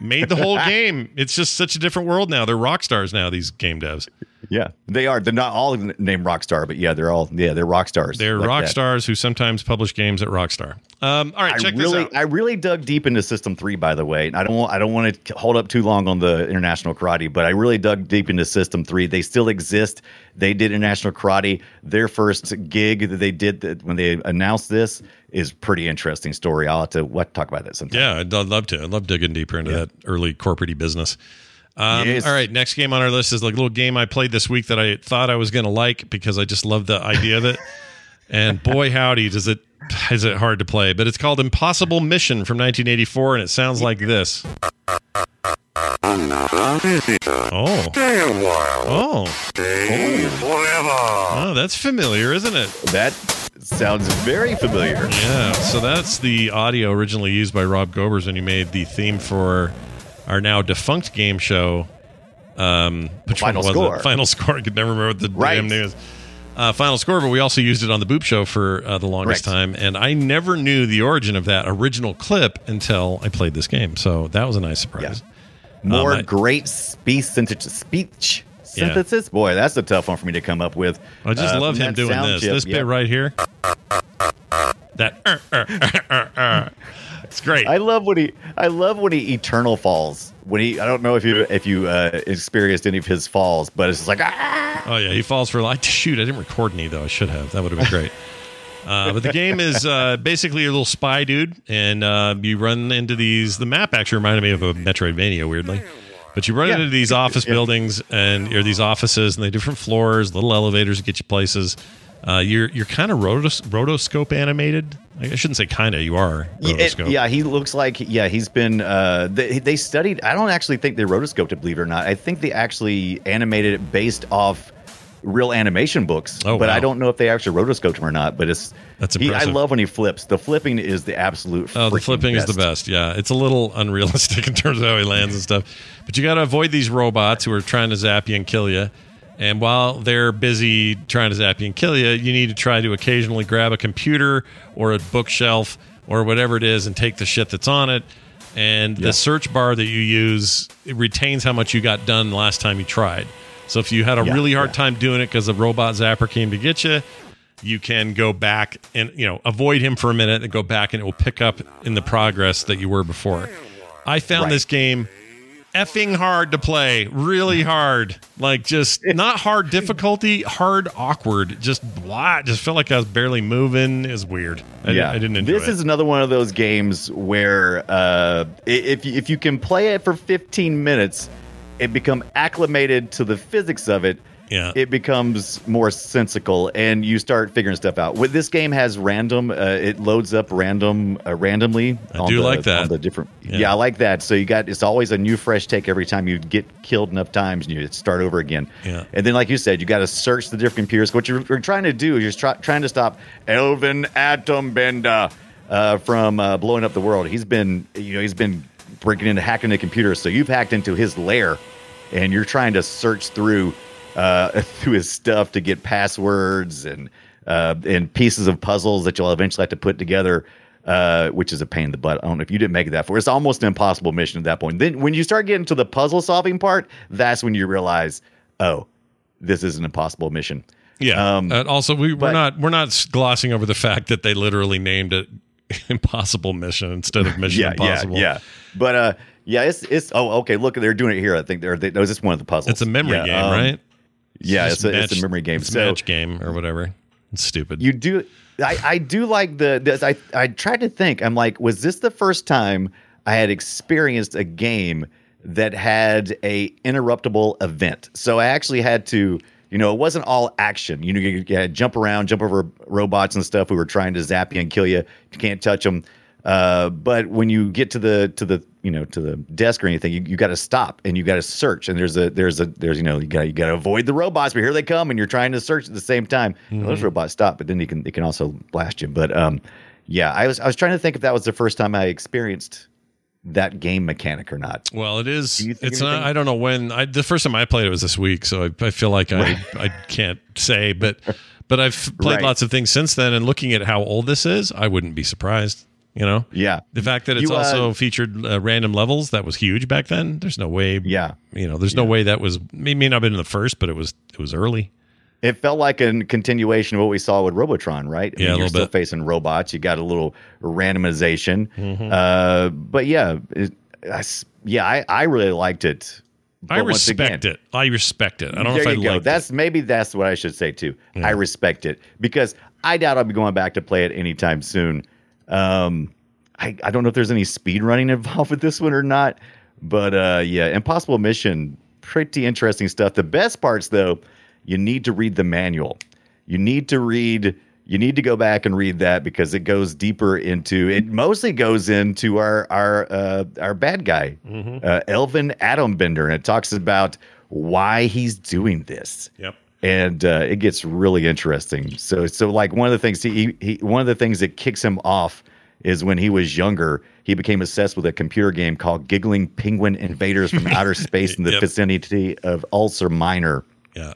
made the whole game. It's just such a different world now. They're rock stars now, these game devs. Yeah, they are. They're not all named Rockstar, but yeah, they're all. Yeah, they're rock stars. They're like rock that. stars who sometimes publish games at Rockstar. Um, all right, I check really, this out. I really dug deep into System Three. By the way, I don't want, I don't want to hold up too long on the International Karate, but I really dug deep into System Three. They still exist. They did International Karate. Their first gig that they did that when they announced this is pretty interesting story. I'll have to what talk about that sometime. Yeah, I'd, I'd love to. I'd love digging deeper into that early corporate business. Um, Yes. All right, next game on our list is like a little game I played this week that I thought I was going to like because I just love the idea of it. <laughs> And boy, howdy, does it is it hard to play? But it's called Impossible Mission from 1984, and it sounds like this. Oh, Stay a while. oh, Stay forever. oh, that's familiar, isn't it? That sounds very familiar. Yeah, so that's the audio originally used by Rob Gobers when he made the theme for our now defunct game show. Um, which Final one was Score. it? Final Score. <laughs> I could never remember what the Right. damn name is. Uh, Final Score, but we also used it on the Boop Show for uh, the longest Correct. time, and I never knew the origin of that original clip until I played this game. So that was a nice surprise. More Um, I- great speech synthesis. Speech Yeah. synthesis. Boy, that's a tough one for me to come up with. I just Uh, love him doing this. chip, This yeah. bit right here. That. uh, uh, uh, uh, uh. It's great. I love when he I love when he eternal falls. When he I don't know if you if you uh, experienced any of his falls, but it's just like ah! Oh yeah, he falls for like shoot. I didn't record any though. I should have. That would have been great. Uh, but the game is uh, basically a little spy dude, and uh, you run into these. The map actually reminded me of a Metroidvania, weirdly. But you run Yeah. into these office buildings and or these offices, and they different floors, little elevators to get you places. Uh, you're you're kind of rotos- rotoscope animated. I shouldn't say kind of. You are Yeah, it- rotoscope. yeah, he looks like yeah, he's been uh they, they studied I don't actually think they rotoscoped it, believe it or not. I think they actually animated it based off real animation books. Oh, but wow. I don't know if they actually rotoscoped him or not. But it's That's he- I love when he flips. The flipping is the absolute Oh, the flipping is the best. Yeah, it's a little <laughs> unrealistic in terms of how he lands and stuff. But you got to avoid these robots who are trying to zap you and kill you. And while they're busy trying to zap you and kill you, you need to try to occasionally grab a computer or a bookshelf or whatever it is and take the shit that's on it. And the search bar that you use it retains how much you got done last time you tried. So if you had a Yeah, really hard yeah. time doing it because the robot zapper came to get you, you can go back and you know avoid him for a minute and go back and it will pick up in the progress that you were before. I found Right. this game effing hard to play. Really <laughs> hard. Like just not hard difficulty, hard awkward. Just blah. Just felt like I was barely moving. Is weird. I, yeah, I didn't enjoy This it. is another one of those games where uh, if if you can play it for 15 minutes, it become acclimated to the physics of it. Yeah. it becomes more sensical, and you start figuring stuff out. With this game has random, uh, it loads up random uh, randomly. I on do the, like that. The different, Yeah. yeah. I like that. So you got it's always a new fresh take every time you get killed enough times, and you start over again. Yeah. And then, like you said, you got to search the different computers. What you're, you're trying to do is you're try, trying to stop Elvin Atombender uh, from uh, blowing up the world. He's been, you know, he's been breaking into hacking the computer. So you've hacked into his lair, and you're trying to search through uh, <laughs> through his stuff to get passwords and uh, and pieces of puzzles that you'll eventually have to put together. Uh, which is a pain in the butt. I don't know if you didn't make it that far. It's almost an impossible mission at that point. Then when you start getting to the puzzle solving part, that's when you realize, oh, this is an impossible mission. Yeah. Um, Uh, also, we, we're but- not we're not glossing over the fact that they literally named it <laughs> "Impossible Mission" instead of Mission yeah, Impossible. yeah, yeah. But uh, yeah, it's it's. Oh, okay. Look, they're doing it here. I think they're. They, no, it's just one of the puzzles. It's a memory Yeah, game, um, right? Yeah, it's a, it's a memory game. It's a so match game or whatever. It's stupid. you do. I, I do like the. This, I I tried to think. I'm like, was this the first time I had experienced a game that had a interruptible event? So I actually had to. You know, it wasn't all action. You know, you, you had to jump around, jump over robots and stuff who were trying to zap you and kill you. You can't touch them. Uh, but when you get to the to the you know to the desk or anything, you, you got to stop and you got to search. And there's a there's a there's you know you got you got to avoid the robots, but here they come, and you're trying to search at the same time. And those robots stop, but then you can they can also blast you. But um, yeah, I was I was trying to think if that was the first time I experienced that game mechanic or not. well, it is. Do you It's not. I don't know when. I the first time I played it was this week, so I, I feel like I I can't say, but but I've played Right. lots of things since then, and looking at how old this is, I wouldn't be surprised. You know, Yeah, the fact that it's You, uh, also featured uh, random levels that was huge back then. There's no way. yeah. You know, there's no way that was. It may not have been in the first, but it was. It was early. It felt like a continuation of what we saw with Robotron, right? I Yeah, a you're still bit. facing robots. You got a little randomization, Mm-hmm. uh, but yeah, it, I s yeah, I, I really liked it. I But once respect again- it. I respect it. I don't know if I you go. like That's maybe that's what I should say too. I respect it because I doubt I'll be going back to play it anytime soon. Um, I, I don't know if there's any speed running <laughs> involved with this one or not, but uh, yeah, Impossible Mission, pretty interesting stuff. The best parts though, you need to read the manual. You need to read. You need to go back and read that because it goes deeper into. It mostly goes into our our uh, our bad guy, uh, Elvin Atombender, and it talks about why he's doing this Yep. and uh, it gets really interesting. So, so like one of the things he, he one of the things that kicks him off is when he was younger, he became obsessed with a computer game called Giggling Penguin Invaders from Outer <laughs> Space in the Yep. vicinity of Ulcer Minor. Yeah.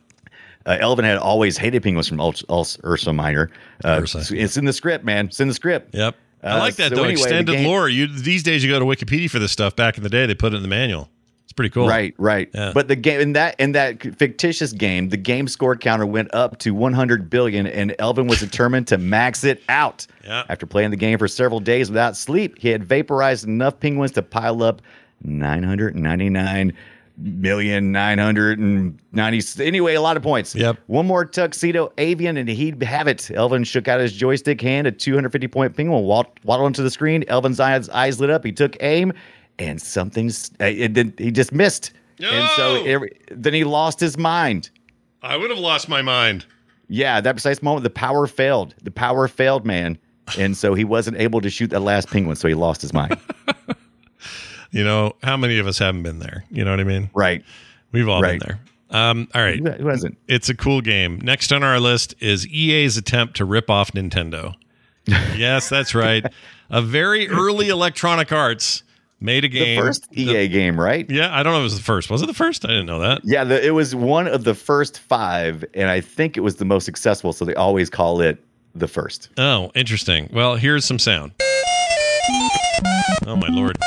Uh, Elvin had always hated penguins from Ul- Ul- Ursa Minor. Uh, Ursa. it's- It's in the script, man. It's in the script. Yep. I Uh, like that so though. anyway, the Extended game- lore. You these days you go to Wikipedia for this stuff. Back in the day, they put it in the manual. It's pretty cool. Right, right. Yeah. But the game in that in that fictitious game, the game score counter went up to 100 billion, and Elvin was determined to max it out. Yeah. After playing the game for several days without sleep, he had vaporized enough penguins to pile up 999 million 990 anyway a lot of points. Yep. one more tuxedo avian and he'd have it. Elvin shook out his joystick hand a 250 point penguin waddled, waddled onto the screen. Elvin's eyes, eyes lit up. He took aim and something's uh, it, he just missed. And so No! every, then he lost his mind. I would have lost my mind. yeah that precise moment the power failed. The power failed man. And so he wasn't able to shoot that last penguin so he lost his mind <laughs> You know how many of us haven't been there? You know what I mean? right We've all Right. been there. Um, all right. who who hasn't It's a cool game. Next on our list is EA's attempt to rip off Nintendo. <laughs> yes, that's right. A very early Electronic Arts made a the game. first ea game right Yeah, I don't know if it was the first. Was it the first? I didn't know that. Yeah, the, it was one of the first five, and I think it was the most successful. So they always call it the first. Oh, interesting. Well, here's some sound. Oh my lord.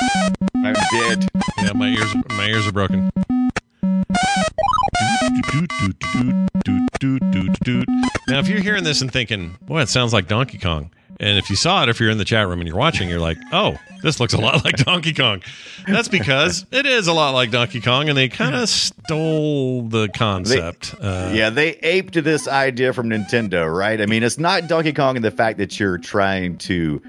I'm dead. Yeah, my ears my ears are broken. Now, if you're hearing this and thinking, "Boy, it sounds like Donkey Kong," And if you saw it, if you're in the chat room and you're watching, you're like, oh, this looks a lot like Donkey Kong. That's because it is a lot like Donkey Kong, and they kind of stole the concept. uh, yeah, they aped this idea from Nintendo, right? I mean, it's not Donkey Kong in the fact that you're trying to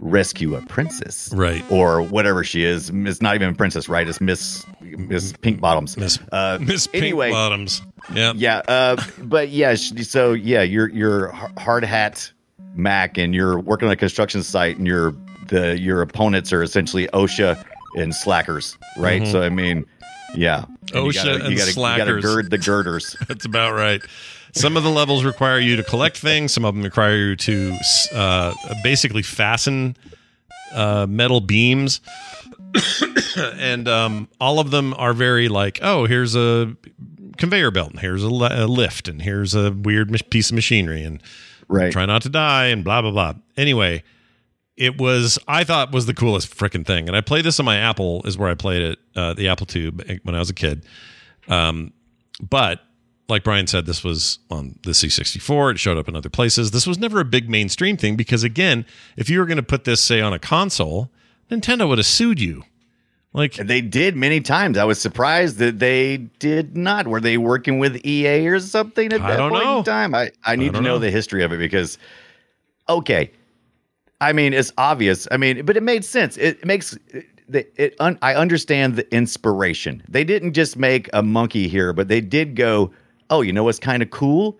rescue a princess, Right. Or whatever she is. It's not even a princess, right? It's Miss Miss Pink Bottoms. Miss uh, Miss Pink anyway, Bottoms. Yeah. yeah, uh, but yeah, so yeah, you're you're hard hat Mack, and you're working on a construction site, and your the your opponents are essentially OSHA and slackers, right? So I mean, yeah, And you OSHA gotta- Mm-hmm. and you gotta, You slackers. gotta gird the girders. <laughs> That's about right. Some of the levels require you to collect things. Some of them require you to uh, basically fasten uh, metal beams, <coughs> and um, all of them are very like, oh, here's a conveyor belt, and here's a, a lift, and here's a weird piece of machinery, and Right. try not to die, and blah blah blah. Anyway, it was I thought was the coolest freaking thing, and I played this on my Apple is where I played it, uh, the Apple II when I was a kid. Um, but like Brian said, this was on the C64. It showed up in other places. This was never a big mainstream thing because, again, if you were going to put this, say, on a console, Nintendo would have sued you. Like, They did many times. I was surprised that they did not. Were they working with EA or something at I that point know. in time? I, I need to know, know. the history of it because, okay, I mean it's obvious. I mean, but it made sense. It makes it. it un, I understand the inspiration. They didn't just make a monkey here, but they did go. Oh, you know what's kind of cool?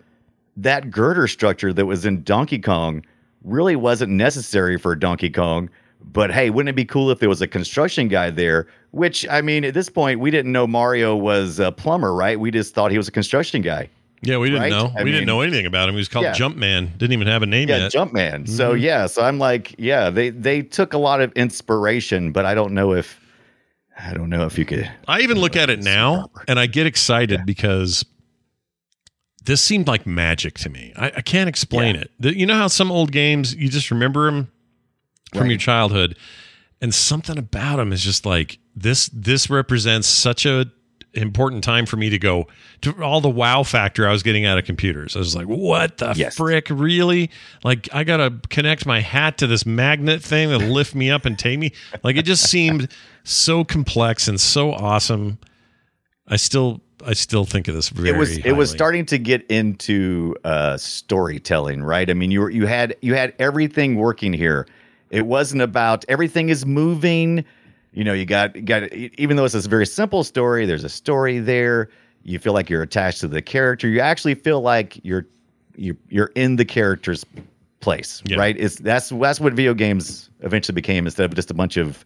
That girder structure that was in Donkey Kong really wasn't necessary for Donkey Kong. But hey, wouldn't it be cool if there was a construction guy there? Which I mean, at this point, we didn't know Mario was a plumber, right? We just thought he was a construction guy. Yeah, we didn't Right? know. I we didn't know anything about him. He was called Yeah. Jumpman. Didn't even have a name Yeah, yet. Jumpman. So Mm-hmm. yeah, so I'm like, yeah, they they took a lot of inspiration, but I don't know if I don't know if you could. I even look at it now and I get excited because this seemed like magic to me. I, I can't explain Yeah. it. The- you know how some old games you just remember them from Right. your childhood, and something about them is just like this. This represents such a important time for me to go to all the wow factor I was getting out of computers. I was like, what the Yes. frick, really? Like I gotta connect my hat to this magnet thing that'll lift me up and take me. Like it just seemed so complex and so awesome. I still I still think of this very. it was it was starting to get into uh, storytelling, right? I mean, you were, you had you had everything working here. It wasn't about everything is moving. You know, you got you got even though it's a very simple story, there's a story there. You feel like you're attached to the character. You actually feel like you're you're you're in the character's place, Yeah. right? It's that's that's what video games eventually became instead of just a bunch of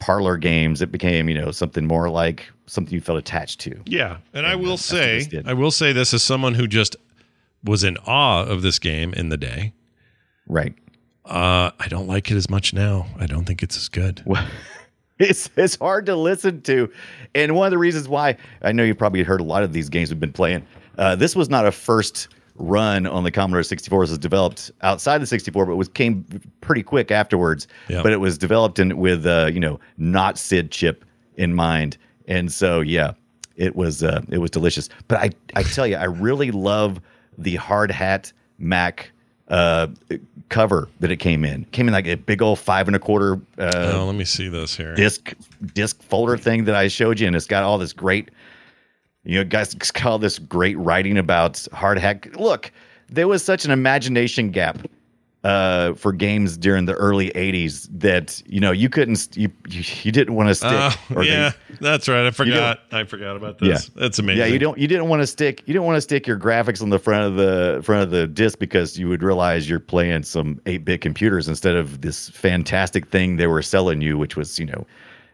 parlor games. It became you know something more like something you felt attached to. Yeah, and I will say. I will say this as someone who just was in awe of this game in the day. Right. Uh, I don't like it as much now. I don't think it's as good. Well, <laughs> it's it's hard to listen to, and one of the reasons why I know you probably heard a lot of these games we've been playing. Uh, this was not a first run on the Commodore 64. It was developed outside the 64, but it was came pretty quick afterwards. Yeah. But it was developed in with uh, you know not SID chip in mind, and so yeah, it was uh, it was delicious. But I I tell you, I really love the hard hat Mack uh cover that it came in came in like a big old five and a quarter uh oh, let me see this here. disc disc folder thing that I showed you, and it's got all this great, you know, guys, it's got all this great writing about hard hack. Look, there was such an imagination gap uh, for games during the early '80s that you know you couldn't, you you, didn't want to stick. Or they- yeah, that's right. I forgot. I forgot about this. yeah. That's amazing. yeah, you don't. You didn't want to stick. You didn't want to stick your graphics on the front of the front of the disc because you would realize you're playing some eight bit computers instead of this fantastic thing they were selling you, which was you know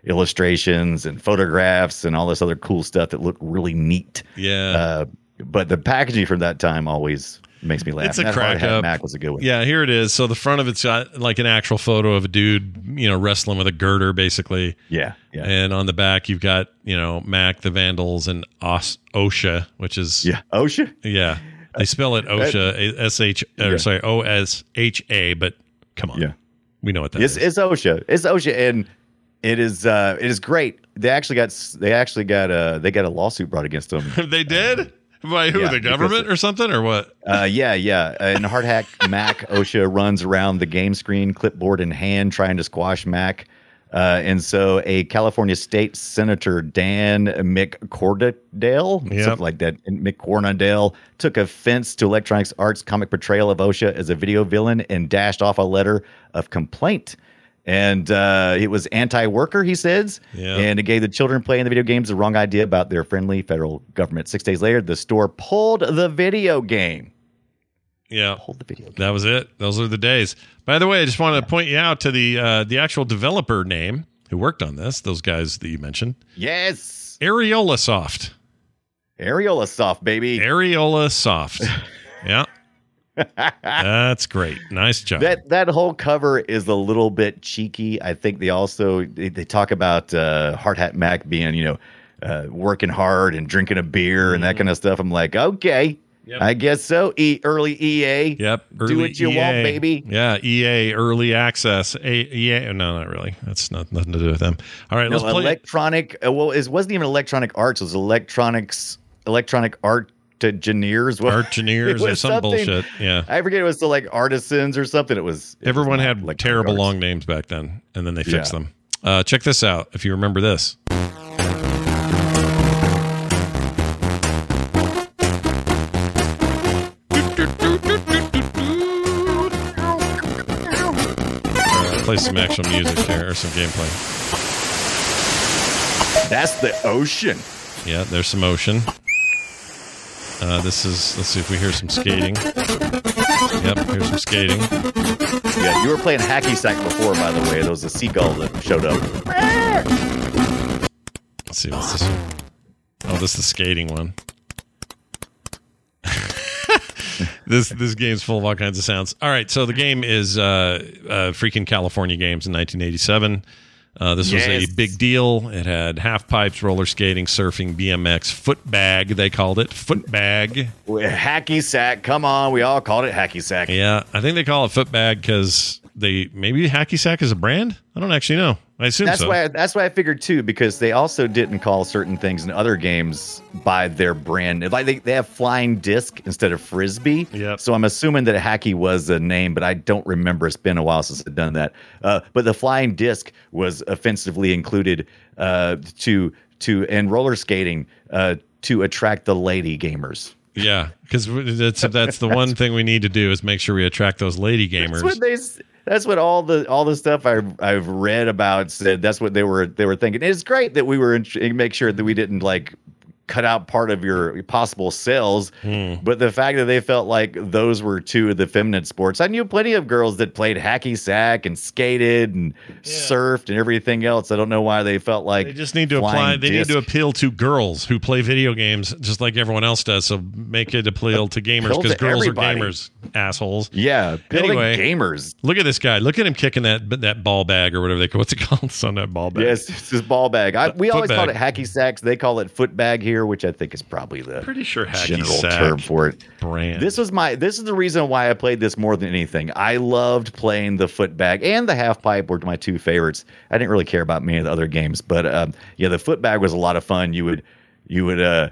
illustrations and photographs and all this other cool stuff that looked really neat. Yeah. Uh, but the packaging from that time always makes me laugh. It's a That crack up. Mac was a good one. Yeah, here it is. So the front of it's got like an actual photo of a dude, you know, wrestling with a girder, basically. yeah, yeah, And on the back, you've got you know Mack, the Vandals, and Os- OSHA, which is yeah. OSHA. yeah. They spell it OSHA, S H, or Yeah. sorry, O S H A. But come on, Yeah. we know what that It's, is. it's OSHA. It's OSHA, and it is uh, it is great. They actually got they actually got uh they got a lawsuit brought against them. <laughs> they did. By who? Yeah, the government or something or what? Uh, yeah, yeah. And Hardhack <laughs> Mack OSHA runs around the game screen, clipboard in hand, trying to squash Mac. Uh, and so, a California State Senator Dan McCordale, Yep. something like that, McCornadale, took offense to Electronics Arts' comic portrayal of OSHA as a video villain and dashed off a letter of complaint. And uh, it was anti-worker, he says, Yeah. and it gave the children playing the video games the wrong idea about their friendly federal government. Six days later, the store pulled the video game. Yeah. Pulled the video game. That was it. Those are the days. By the way, I just wanted to point you out to the uh, the actual developer name who worked on this. Those guys that you mentioned, Yes, Areola Soft. Areola Soft, baby. Areola Soft. <laughs> Yeah, that's great. Nice job. That that whole cover is a little bit cheeky. I think they also they, they talk about uh, Hard Hat Mack being you know uh, working hard and drinking a beer and that kind of stuff. I'm like, okay, Mm-hmm. Yep. I guess so. E early EA. Yep. Do early what you want, baby. Yeah. EA early access. A- EA. No, not really. That's not nothing to do with them. All right. No, let's play. electronic. Uh, well, it wasn't even electronic arts. It was electronics, electronic art engineers. <laughs> What- or some bullshit. Yeah. I forget. It was the like artisans or something. It was. it was Everyone not had like terrible long names back then, and then they fixed Yeah. them. Uh, check this out if you remember this. Play some actual music here or some gameplay. That's the ocean. Yeah, there's some ocean. Uh, this is, let's see if we hear some skating. Yep, here's some skating. Yeah, you were playing hacky sack before, by the way. There was a seagull that showed up. Let's see, what's this one? Oh, this is the skating one. <laughs> this this game's full of all kinds of sounds. All right, so the game is uh, uh, freaking California Games in 1987. Uh, this was a big deal. It had half pipes, roller skating, surfing, BMX, foot bag. They called it foot bag. Hacky sack. Come on, we all called it hacky sack. Yeah, I think they call it foot bag because they maybe hacky sack is a brand. I don't actually know. I assume That's so. why. That's why I figured too, because they also didn't call certain things in other games by their brand. Like they, they have flying disc instead of frisbee. Yep. So I'm assuming that hacky was a name, but I don't remember. It's been a while since I've done that. Uh, but the flying disc was offensively included uh, to to and roller skating uh, to attract the lady gamers. Yeah, because that's that's the one thing we need to do is make sure we attract those lady gamers. That's what they. That's what all the all the stuff I've I've read about said. That's what they were they were thinking. It's great that we were in, make sure that we didn't like cut out part of your possible sales, Hmm. but the fact that they felt like those were two of the feminine sports. I knew plenty of girls that played hacky sack and skated and surfed and everything else. I don't know why they felt like They just need to apply. flying They need to appeal to girls who play video games just like everyone else does. So make it appeal to gamers because girls everybody. are gamers, assholes. Yeah, Anyway. gamers. Look at this guy. Look at him kicking that that ball bag or whatever they call <laughs> what's it called? It's on that ball bag. Yes, it's this ball bag. I, we Foot always called it bag. hacky sacks. They call it foot bag here, which I think is probably the Pretty sure general term for it. brand. This was my. This is the reason why I played this more than anything. I loved playing the footbag and the half pipe were my two favorites. I didn't really care about many of the other games, but um, yeah, the footbag was a lot of fun. You would, you would, uh,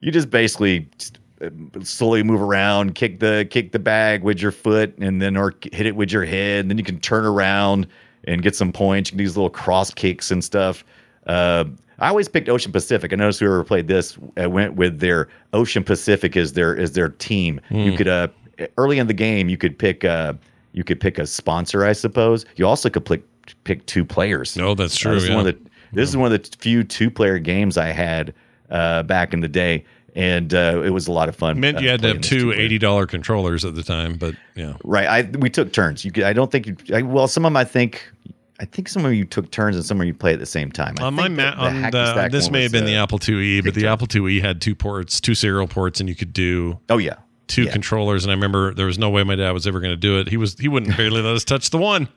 you just basically just, uh, slowly move around, kick the kick the bag with your foot, and then or hit it with your head, and then you can turn around and get some points. You can do these little cross kicks and stuff. Uh, I always picked Ocean Pacific. I noticed whoever played this uh, went with their Ocean Pacific as their as their team. You could uh early in the game you could pick uh you could pick a sponsor, I suppose. You also could pick pick two players. No, that's Uh, true, this is one of the this is one of the few two player games I had uh, back in the day, and uh, it was a lot of fun. meant uh, you had to have two eighty dollar controllers at the time, but yeah. Right. I we took turns. You could, I don't think you. I, well, some of them I think. I think some of you took turns and some of you play at the same time. I On my think ma- the- the on the, this may have been the uh, Apple IIe, but the turn. Apple IIe had two ports, two serial ports, and you could do Oh yeah. two Yeah. controllers. And I remember there was no way my dad was ever going to do it. He was he wouldn't barely let us touch the one.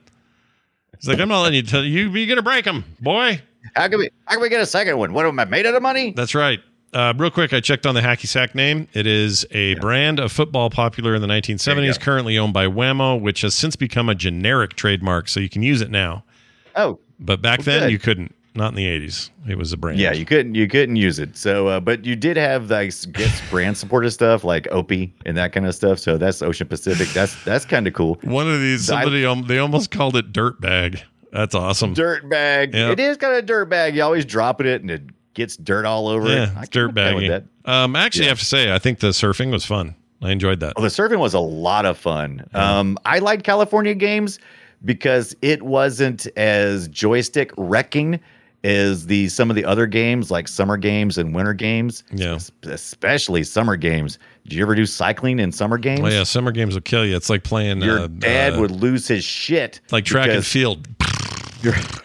He's like, I'm not letting you tell you. You're going to break them, boy. How can we? How can we get a second one? What am I made out of money? That's right. Uh, real quick, I checked on the Hacky Sack name. It is a brand of footbag popular in the 1970s, currently owned by Wham-O, which has since become a generic trademark, so you can use it now. Oh, But back Well, then, good. you couldn't. not in the 80s. It was a brand. Yeah, you couldn't you couldn't use it. So, uh, but you did have like I guess brand supported stuff like OP and that kind of stuff. So that's Ocean Pacific. That's that's kind of cool. One of these, I- somebody, um, they almost called it Dirt Bag. That's awesome. Dirt bag. Yeah. It is kind of dirt bag. You always dropping it and it gets dirt all over it. yeah, I it's dirt get down with baggy. Um, actually, I have to say, I think the surfing was fun. I enjoyed that. Oh, the surfing was a lot of fun. Um, I liked California games because it wasn't as joystick wrecking as the some of the other games like summer games and winter games. Yeah. Especially summer games. Did you ever do cycling in summer games? Oh yeah, summer games will kill you. It's like playing Your uh, dad uh, would lose his shit. like track and field. <laughs>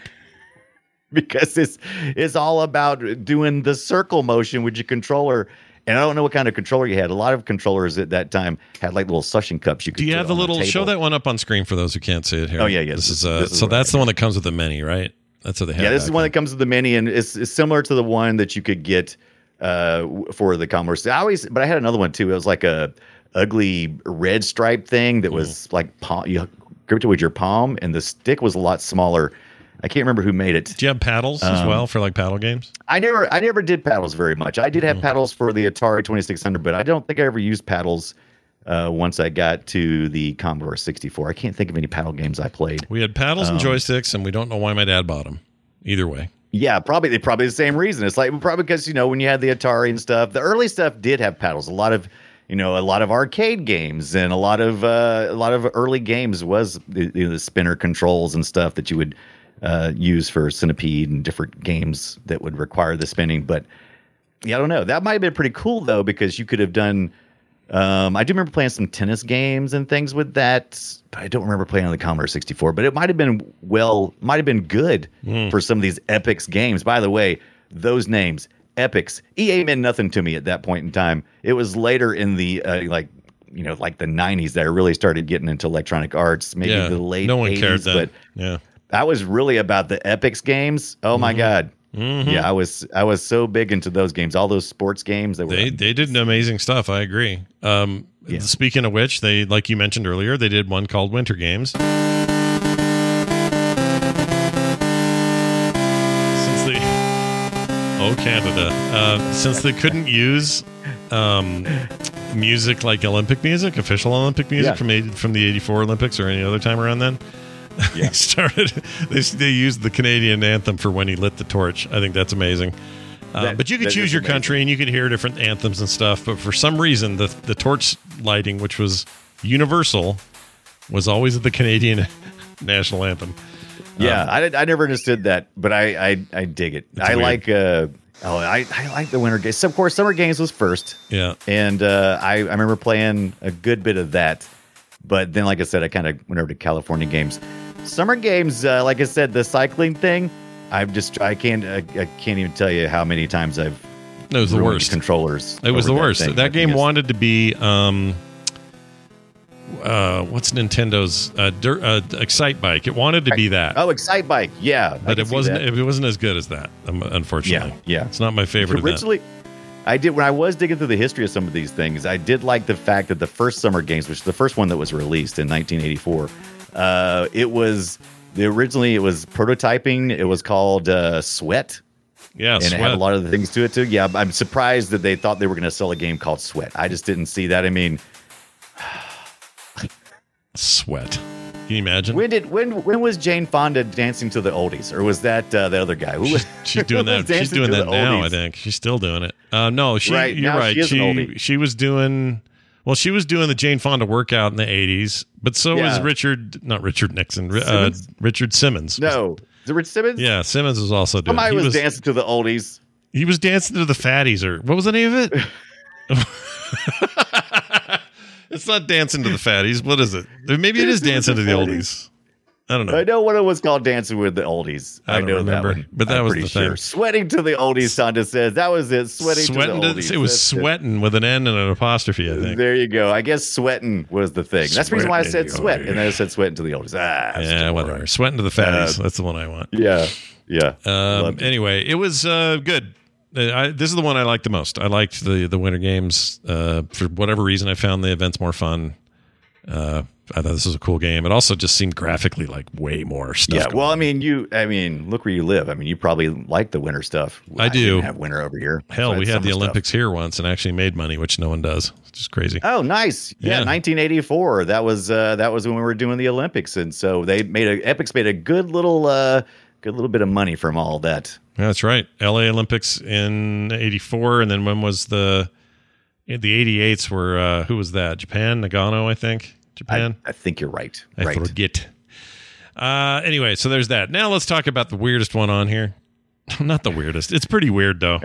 because it's it's all about doing the circle motion with your controller. And I don't know what kind of controller you had. A lot of controllers at that time had like little suction cups. You could Do you have the little show that one up on screen for those who can't see it here? Oh, yeah, yeah. This This- is uh, this is so what that's the one that comes with the mini, right? That's what they have. Yeah, this is back one then. that comes with the mini, and it's, it's similar to the one that you could get uh, for the Commodore. I always, but I had another one too. It was like a ugly red stripe thing that Mm. was like palm, you gripped it with your palm, and the stick was a lot smaller. I can't remember who made it. Do you have paddles as Um, well for like paddle games? I never, I never did paddles very much. I did have paddles for the Atari Twenty Six Hundred, but I don't think I ever used paddles. Uh, once I got to the Commodore 64, I can't think of any paddle games I played. We had paddles um, and joysticks, and we don't know why my dad bought them. Either way, Yeah, probably probably the same reason. It's like probably because you know when you had the Atari and stuff, the early stuff did have paddles. A lot of you know a lot of arcade games and a lot of uh, a lot of early games was you know, the spinner controls and stuff that you would uh, use for Centipede and different games that would require the spinning. But yeah, I don't know. That might have been pretty cool though because you could have done. Um, I do remember playing some tennis games and things with that, but I don't remember playing on the Commodore 64. But it might have been well, might have been good for some of these Epyx games. By the way, those names, Epyx, EA meant nothing to me at that point in time. It was later in the uh, like, you know, like the 90s that I really started getting into electronic arts. Maybe yeah, the late no one 80s, cared then. but yeah, I was really about the Epyx games. Oh my god. Yeah, I was I was so big into those games, all those sports games that were they they did amazing stuff. I agree. Um, Yeah. Speaking of which, they like you mentioned earlier, they did one called Winter Games. Since they, oh Canada, uh, since they couldn't use um, music like Olympic music, official Olympic music Yeah. from from the '84 Olympics or any other time around then. <laughs> they started. They they used the Canadian anthem for when he lit the torch. I think that's amazing. Uh, That- but you could choose your amazing. country and you could hear different anthems and stuff. But for some reason, the the torch lighting, which was universal, was always the Canadian <laughs> national anthem. Yeah, Um, I, I never understood that, but I I, I dig it. I weird. like uh oh I, I like the winter games. So of course, summer games was first, Yeah, and uh, I I remember playing a good bit of that. But then, like I said, I kind of went over to California games. Summer games, uh, like I said, the cycling thing. I've just I can't I, I can't even tell you how many times I've it was the worst. controllers. It was the worst. thing. That game wanted to be um, uh, what's Nintendo's uh, dirt, uh, Excitebike. It wanted to be that, Oh, Excitebike, yeah, but it wasn't. that. It wasn't as good as that. Um, unfortunately, Yeah, yeah. It's not my favorite. that. Originally, I did when I was digging through the history of some of these things. I did like the fact that the first Summer Games, which is the first one that was released in 1984, uh, it was the originally it was prototyping. It was called uh, Sweat, Yeah, and it had a lot of the things to it too. Yeah, I'm surprised that they thought they were going to sell a game called Sweat. I just didn't see that. I mean, <sighs> Sweat. Can you imagine? when did when when was Jane Fonda dancing to the oldies, or was that uh, the other guy? Who was <laughs> She's doing that. She's doing that now. I think she's still doing it. Uh, no, she. Right, you're right. she is an oldie. she was doing. Well, she was doing the Jane Fonda workout in the '80s, but so was Richard, not Richard Nixon, uh, Richard Simmons. No, is it Rich Simmons? Yeah, Simmons was also doing. somebody he was, dancing to the oldies. He was dancing to the fatties, or what was the name of it? <laughs> <laughs> it's not dancing to the fatties. What is it? Maybe it is dancing to the oldies. I don't know. I know what it was called Dancing with the Oldies. I I, don't know remember, that one. but that I'm was the thing. sure. Sweating to the oldies, Sonda says. That was it. Sweating, Sweating. to To, the oldies. it was That's sweating with an N and an apostrophe. I think. There you go. I guess sweating was the thing. That's the reason why I said sweat, and then I said sweating to the oldies. Ah, Yeah, whatever. right. Sweating to the fatties. Uh, That's the one I want. Yeah, yeah. Um, anyway, it was uh, good. Uh, I, this is the one I liked the most. I liked the the Winter Games uh, for whatever reason. I found the events more fun. Uh, I thought this was a cool game. It also just seemed graphically like way more stuff. Yeah, well, I mean, you, I mean, look where you live. I mean, you probably like the winter stuff. I do. didn't have winter over here. hell, So we had the summer stuff. Olympics here once and actually made money, which no one does. It's just crazy. Oh, nice. Yeah, Yeah. 1984. That was uh, that was when we were doing the Olympics, and so they made a Epyx made a good little uh, good little bit of money from all that. That's right. LA Olympics in 84 and then when was the the 88s were uh who was that? Japan, Nagano, I think. I, Japan. I think you're right. I, right. forget. Uh anyway, so there's that. Now let's talk about the weirdest one on here. <laughs> Not the weirdest. It's pretty weird though.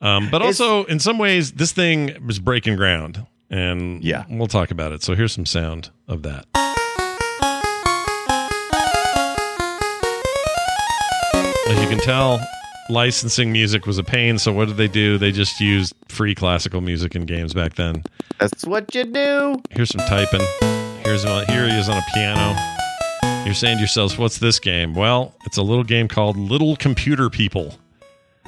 Um but It's- also in some ways this thing was breaking ground and Yeah. we'll talk about it. So here's some sound of that. As you can tell, licensing music was a pain. So what did they do? They just used free classical music in games back then. That's what you do. Here's some typing. Here's one, here he is on a piano. You're saying to yourselves, "What's this game?" Well, it's a little game called Little Computer People.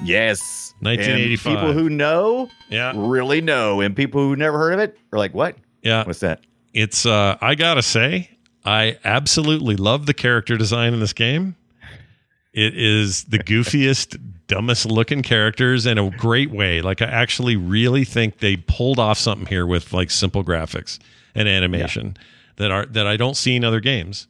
Yes. 1985. And people who know Yeah, really know, and people who never heard of it are like, "What? yeah. What's that?" It's. Uh, I gotta say, I absolutely love the character design in this game. It is the <laughs> goofiest, dumbest looking characters in a great way. Like I actually really think they pulled off something here with like simple graphics and animation that are that I don't see in other games.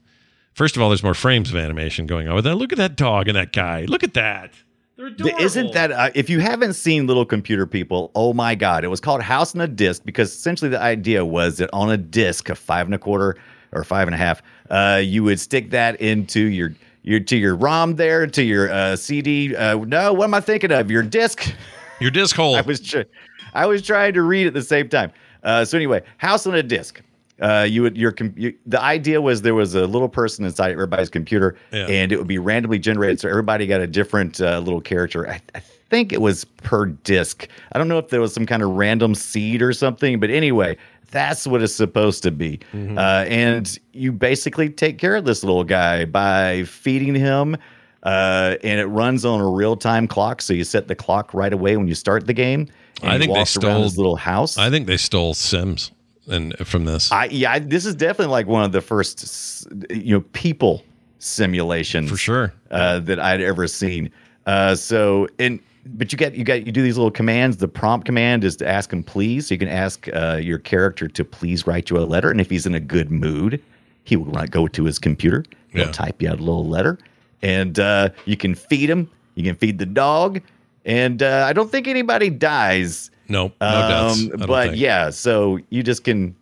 First of all, there's more frames of animation going on with that. Look at that dog and that guy. Look at that. They're adorable. Isn't that uh, if you haven't seen Little Computer People? Oh my God! It was called House on a Disc because essentially the idea was that on a disc of five and a quarter or five and a half, uh, you would stick that into your your to your ROM there to your uh, CD. Uh, no, what am I thinking of? Your disc. your disc hole? <laughs> I was tr- I was trying to read at the same time. Uh, so anyway, House on a Disc. Uh, you would your com- you, the idea was there was a little person inside everybody's computer, Yeah. and it would be randomly generated. So everybody got a different uh, little character. I, I think it was per disc. I don't know if there was some kind of random seed or something, but anyway, that's what it's supposed to be. Mm-hmm. Uh, and you basically take care of this little guy by feeding him. Uh, and it runs on a real time clock, so you set the clock right away when you start the game. And I think they stole- his little house. I think they stole Sims and from this. I yeah, I, this is definitely like one of the first, you know, people simulations For sure. uh, that I'd ever seen. Uh, so and but you get you got you do these little commands. The prompt command is to ask him please. So you can ask uh, your character to please write you a letter, and if he's in a good mood, he will not go to his computer. He'll Yeah. type you out a little letter, and uh, you can feed him. You can feed the dog, and uh, I don't think anybody dies. Nope, no deaths. Um, don't but think. yeah, so you just can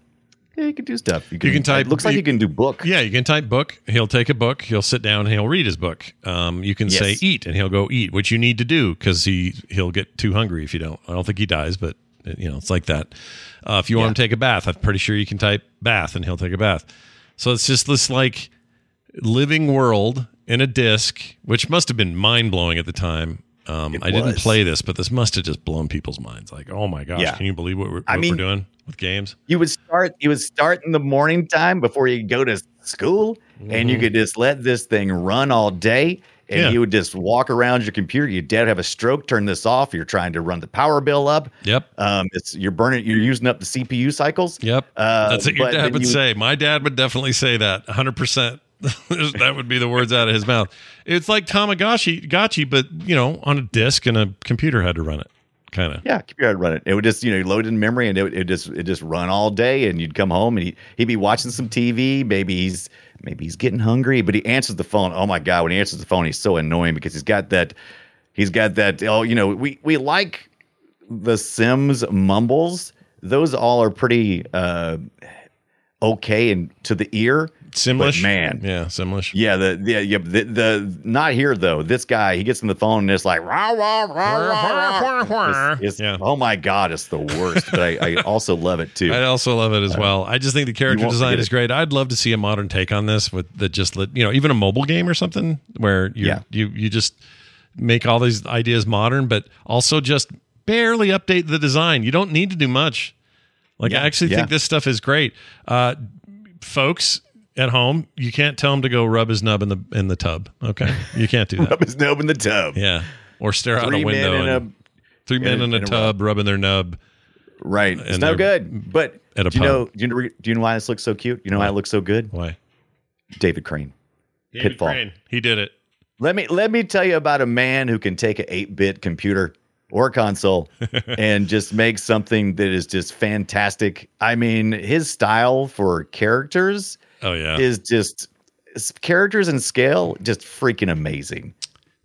yeah, you can do stuff. You can type- It looks like you- you can do book. Yeah, you can type book. He'll take a book. He'll sit down and he'll read his book. Um, you can say eat, and he'll go eat, which you need to do because he he'll get too hungry if you don't. I don't think he dies, but you know it's like that. Uh, if you want him to take a bath, I'm pretty sure you can type bath, and he'll take a bath. So it's just this like living world in a disc, which must have been mind blowing at the time. Um, I didn't play this, but this must have just blown people's minds. Like, oh my gosh, Yeah. can you believe what, we're, what I we're doing with games? You would start. You would start in the morning time before you go to school, and you could just let this thing run all day. And Yeah. you would just walk around your computer. Your dad have a stroke. Turn this off. You're trying to run the power bill up. Yep. Um, it's you're burning. You're using up the CPU cycles. Yep. Uh, That's what your dad would you- say. My dad would definitely say that 100%. <laughs> that would be the words out of his mouth. It's like Tamagotchi, gotchi, but, you know, on a disc and a computer had to run it. Kind of. Yeah, computer would run it. It would just, you know, load in memory and it would it just it just run all day and you'd come home and he he'd be watching some TV. Maybe he's maybe he's getting hungry, but he answers the phone. Oh my god, when he answers the phone, he's so annoying because he's got that he's got that oh, you know, we we like the Sims mumbles. Those all are pretty uh okay and to the ear. Simlish. Man. Yeah, Simlish. Yeah, the the, yeah, the the not here though. This guy, he gets on the phone and it's like rah rah rah rah. It's, it's- Yeah. oh my god, it's the worst. But I, I also love it too. <laughs> I also love it as well. I just think the character design is great. I'd love to see a modern take on this with the just let you know, even a mobile game or something where you Yeah. you you just make all these ideas modern, but also just barely update the design. You don't need to do much. Like Yeah, I actually yeah. think this stuff is great. Uh, folks at home, you can't tell him to go rub his nub in the in the tub. Okay, you can't do that. <laughs> Rub his nub in the tub. yeah, or stare out Three a window. men and- a three men in a- in a, in a tub rubbing their nub. Right. It's no good. But at a do you know do you know do you know why this looks so cute? You know why it looks so good? Why? David Crane. David Pitfall. Crane. He did it. Let me let me tell you about a man who can take an 8-bit computer or console <laughs> and just make something that is just fantastic. I mean, his style for characters Oh yeah. is just characters and scale just freaking amazing.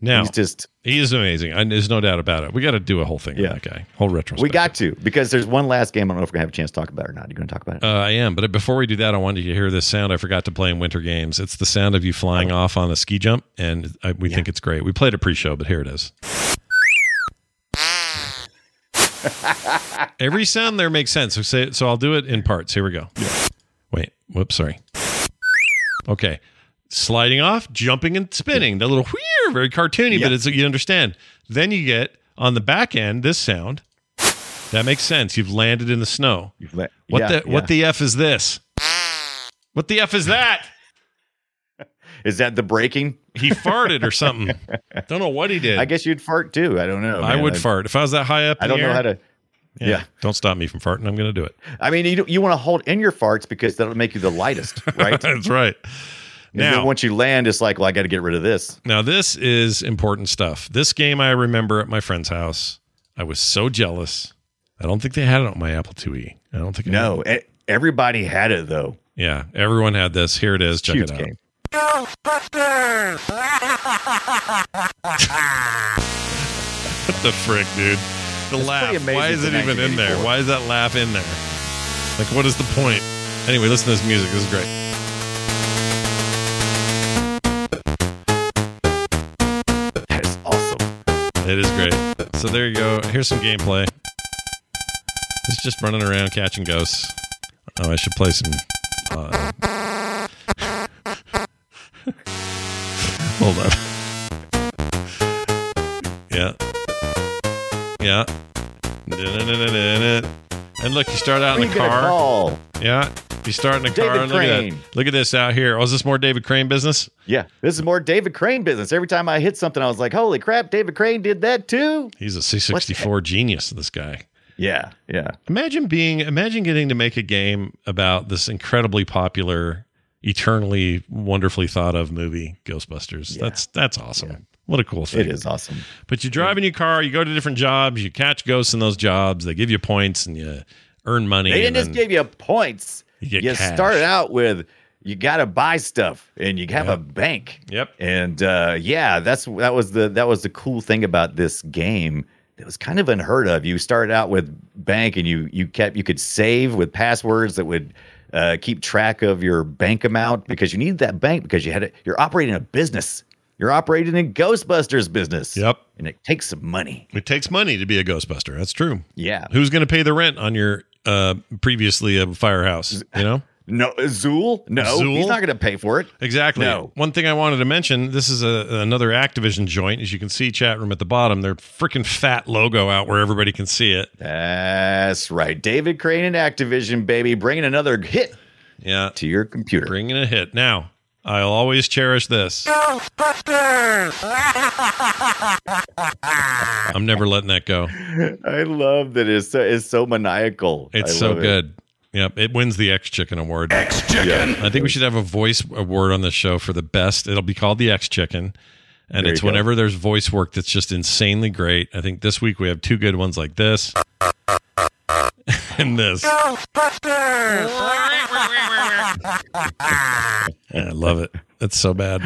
now He's just he is amazing. And there's no doubt about it. We got to do a whole thing Yeah. on that guy. Whole retrospective. we got to because there's one last game. I don't know if we're gonna have a chance to talk about it or not. You're gonna talk about it? Uh, I am, but before we do that, I wanted you to hear this sound I forgot to play in Winter Games. It's the sound of you flying Oh. off on a ski jump, and I, we think it's great. We played a pre-show, but here it is. <laughs> Every sound there makes sense. So, say, so I'll do it in parts. Here we go. Yeah. Wait, whoops, sorry. Okay, sliding off, jumping and spinning. The little wheer, very cartoony, Yeah. but it's you understand. Then you get on the back end this sound. That makes sense. You've landed in the snow. Let- What yeah, the what yeah. the f is this? What the f is that? <laughs> is that the breaking? He farted or something. <laughs> Don't know what he did. I guess you'd fart too. I don't know. I man. would fart if I was that high up. I don't know air, how to. Yeah. Don't stop me from farting. I'm going to do it. I mean, you you want to hold in your farts because that'll make you the lightest, <laughs> right? That's right. And Now, once you land, it's like, well, I got to get rid of this. now this is important stuff. This game I remember at my friend's house. I was so jealous. I don't think they had it on my Apple IIe. I don't think. I No, it. everybody had it though. Yeah, everyone had this. Here it is. Check Huge it out. game. <laughs> What the frick, dude? The laugh. Why is it even in there? Why is that laugh in there? Like, what is the point? Anyway, listen to this music. This is great. That is awesome. It is great. So there you go. Here's some gameplay. It's just running around catching ghosts. Oh, I should play some. Uh... <laughs> Hold on. <laughs> Yeah. Yeah. And look, you start out in the car. Yeah. You start in the David car. And look at that. Look at this out here. Oh, is this more David Crane business? Yeah, this is more David Crane business. Every time I hit something, I was like, "Holy crap, David Crane did that too!" He's a C64 genius, this guy. Yeah, yeah. Imagine being imagine getting to make a game about this incredibly popular, eternally wonderfully thought of movie, Ghostbusters. That's that's awesome. What a cool thing. It is awesome. But you drive in your car, you go to different jobs, you catch ghosts in those jobs, they give you points and you earn money. They didn't just give you points. You get you started out with you got to buy stuff, and you have a bank. Yep. And uh, yeah, that's that was the that was the cool thing about this game. It was kind of unheard of. You started out with bank, and you you kept you could save with passwords that would uh, keep track of your bank amount because you needed that bank because you had it. You're operating a business. You're operating in Ghostbusters business. Yep. And it takes some money. It takes money to be a Ghostbuster. That's true. Yeah. Who's going to pay the rent on your uh, previously a firehouse? You know? <laughs> No, Zuul? No, Zuul? he's not going to pay for it. Exactly. No. One thing I wanted to mention this is a, another Activision joint. As you can see, chat room at the bottom, their freaking fat logo out where everybody can see it. That's right. David Crane and Activision, baby, bringing another hit Yeah. to your computer. Bringing a hit. Now, I'll always cherish this. I'm never letting that go. I love that it's so, it's so maniacal. It's I so love it. good. Yep, it wins the X Chicken Award. X Chicken. I think we should have a voice award on the show for the best. It'll be called the X Chicken. And There it's you go. whenever there's voice work that's just insanely great. I think this week we have two good ones like this. <laughs> and this. I love it. That's so bad.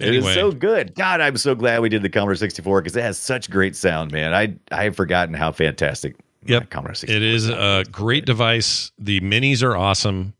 It is so good. God, I'm so glad we did the Commodore 64 because it has such great sound, man. I I have forgotten how fantastic. Yep. Commodore 64. It is a great device. The minis are awesome.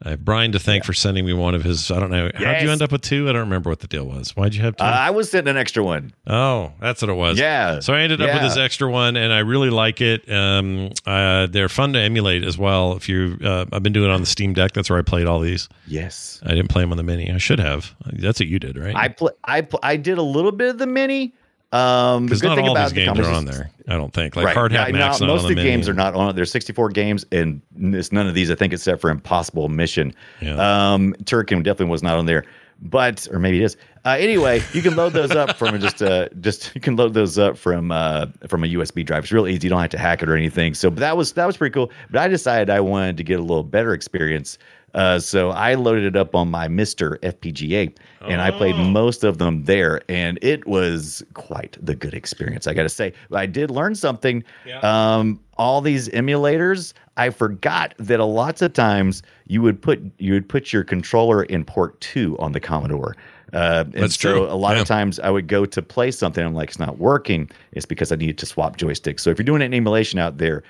I have Brian to thank for sending me one of his. I don't know. How'd you Yes. end up with two? I don't remember what the deal was. Why'd you have two? Uh, I was sitting an extra one. oh, that's what it was. Yeah. So I ended up with this extra one, and I really like it. Um, uh, they're fun to emulate as well. If you, uh, I've been doing it on the Steam Deck. That's where I played all these. Yes. I didn't play them on the mini. I should have. That's what you did, right? I pl- I pl- I did a little bit of the mini. Um, the good not thing all about the games are on there. I don't think. Like right. Hard Hat Yeah, Max. not most of the games are not on it. There's 64 games, and it's none of these, I think, except for Impossible Mission. Yeah. Um, Turrican definitely was not on there. but or maybe it is. Uh, anyway, you can load those up from <laughs> just uh just you can load those up from uh from a USB drive. It's real easy. You don't have to hack it or anything. So but that was that was pretty cool. But I decided I wanted to get a little better experience. Uh, so I loaded it up on my MiSTer FPGA, and I played most of them there, and it was quite the good experience. I got to say, I did learn something. Um, all these emulators, I forgot that a lots of times you would put you would put your controller in port two on the Commodore. Uh, and That's so true. a lot Yeah. of times I would go to play something. I'm like, it's not working. It's because I needed to swap joysticks. So if you're doing an emulation out there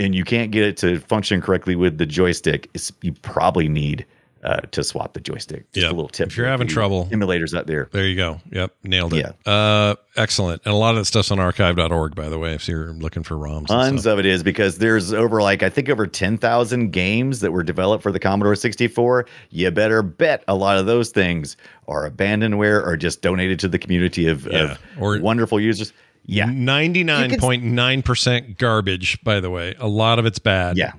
and you can't get it to function correctly with the joystick, you probably need uh, to swap the joystick. Just Yeah. a little tip. If you're having trouble- emulators out there. There you go. Yep, nailed it. Uh, excellent. And a lot of that stuff's on archive.org, by the way, if you're looking for ROMs. and Tons of it is because there's over like I think over ten thousand games that were developed for the Commodore 64. You better bet a lot of those things are abandonware or just donated to the community of, Yeah. of Or- wonderful users. Yeah, 99.9% garbage, by the way. A lot of it's bad. yeah.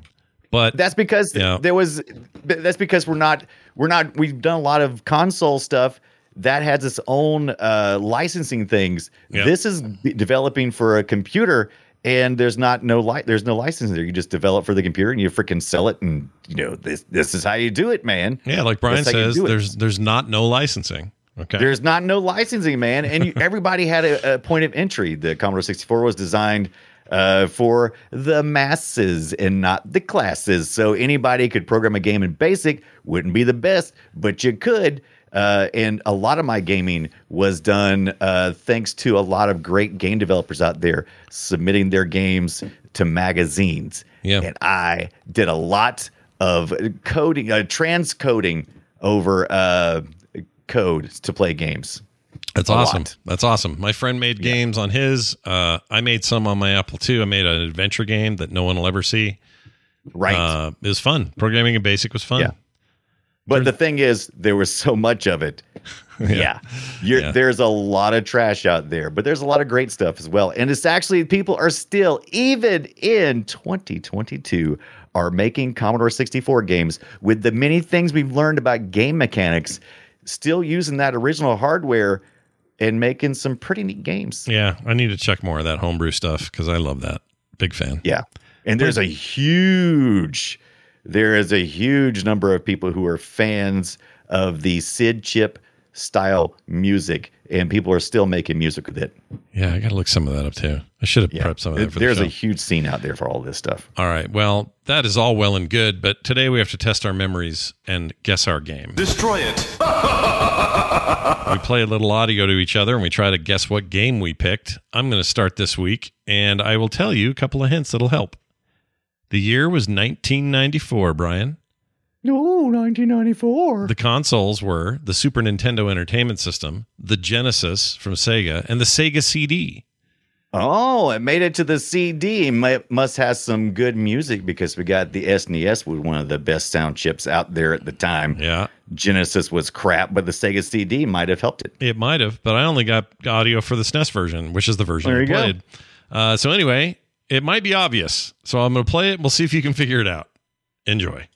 But That's because Yeah. there was. That's because we're not. We're not. We've done a lot of console stuff that has its own uh, licensing things. Yeah. This is developing for a computer, and there's not no li- There's no license there. You just develop for the computer, and you freaking sell it, and you know this. This is how you do it, man. yeah, like Brian That's how says, there's there's not no licensing. Okay. There's not no licensing, man, and you, <laughs> everybody had a, a point of entry. The Commodore 64 was designed uh, for the masses and not the classes. So anybody could program a game in BASIC. Wouldn't be the best, but you could. Uh, and a lot of my gaming was done uh, thanks to a lot of great game developers out there submitting their games to magazines. Yeah. And I did a lot of coding, uh, transcoding over uh, code to play games. That's a awesome. lot. That's awesome. My friend made games on his. Uh, I made some on my Apple II. I made an adventure game that no one will ever see. Right. Uh, it was fun. Programming in BASIC was fun. Yeah. but the thing is, there was so much of it. <laughs> yeah. You're, Yeah. There's a lot of trash out there, but there's a lot of great stuff as well. And it's actually, people are still, even in 2022, are making Commodore 64 games with the many things we've learned about game mechanics, still using that original hardware and making some pretty neat games. Yeah, I need to check more of that homebrew stuff because I love that. Big fan. Yeah. And there's a huge, there is a huge number of people who are fans of the SID chip style music, and people are still making music with it. Yeah, I got to look some of that up too. I should have prepped some of that for there's the a huge scene out there for all this stuff. All right. Well, that is all well and good, but today we have to test our memories and guess our game. Destroy it. <laughs> We play a little audio to each other and we try to guess what game we picked. I'm going to start this week and I will tell you a couple of hints that'll help. The year was 1994, Brian. No, 1994. The consoles were the Super Nintendo Entertainment System, the Genesis from Sega, and the Sega CD. Oh, it made it to the CD. It must have some good music because we got the SNES with one of the best sound chips out there at the time. Yeah, Genesis was crap, but the Sega CD might have helped it. it might have, but I only got audio for the SNES version, which is the version There I you go. played. Uh, so anyway, it might be obvious. So I'm going to play it. and We'll see if you can figure it out. Enjoy.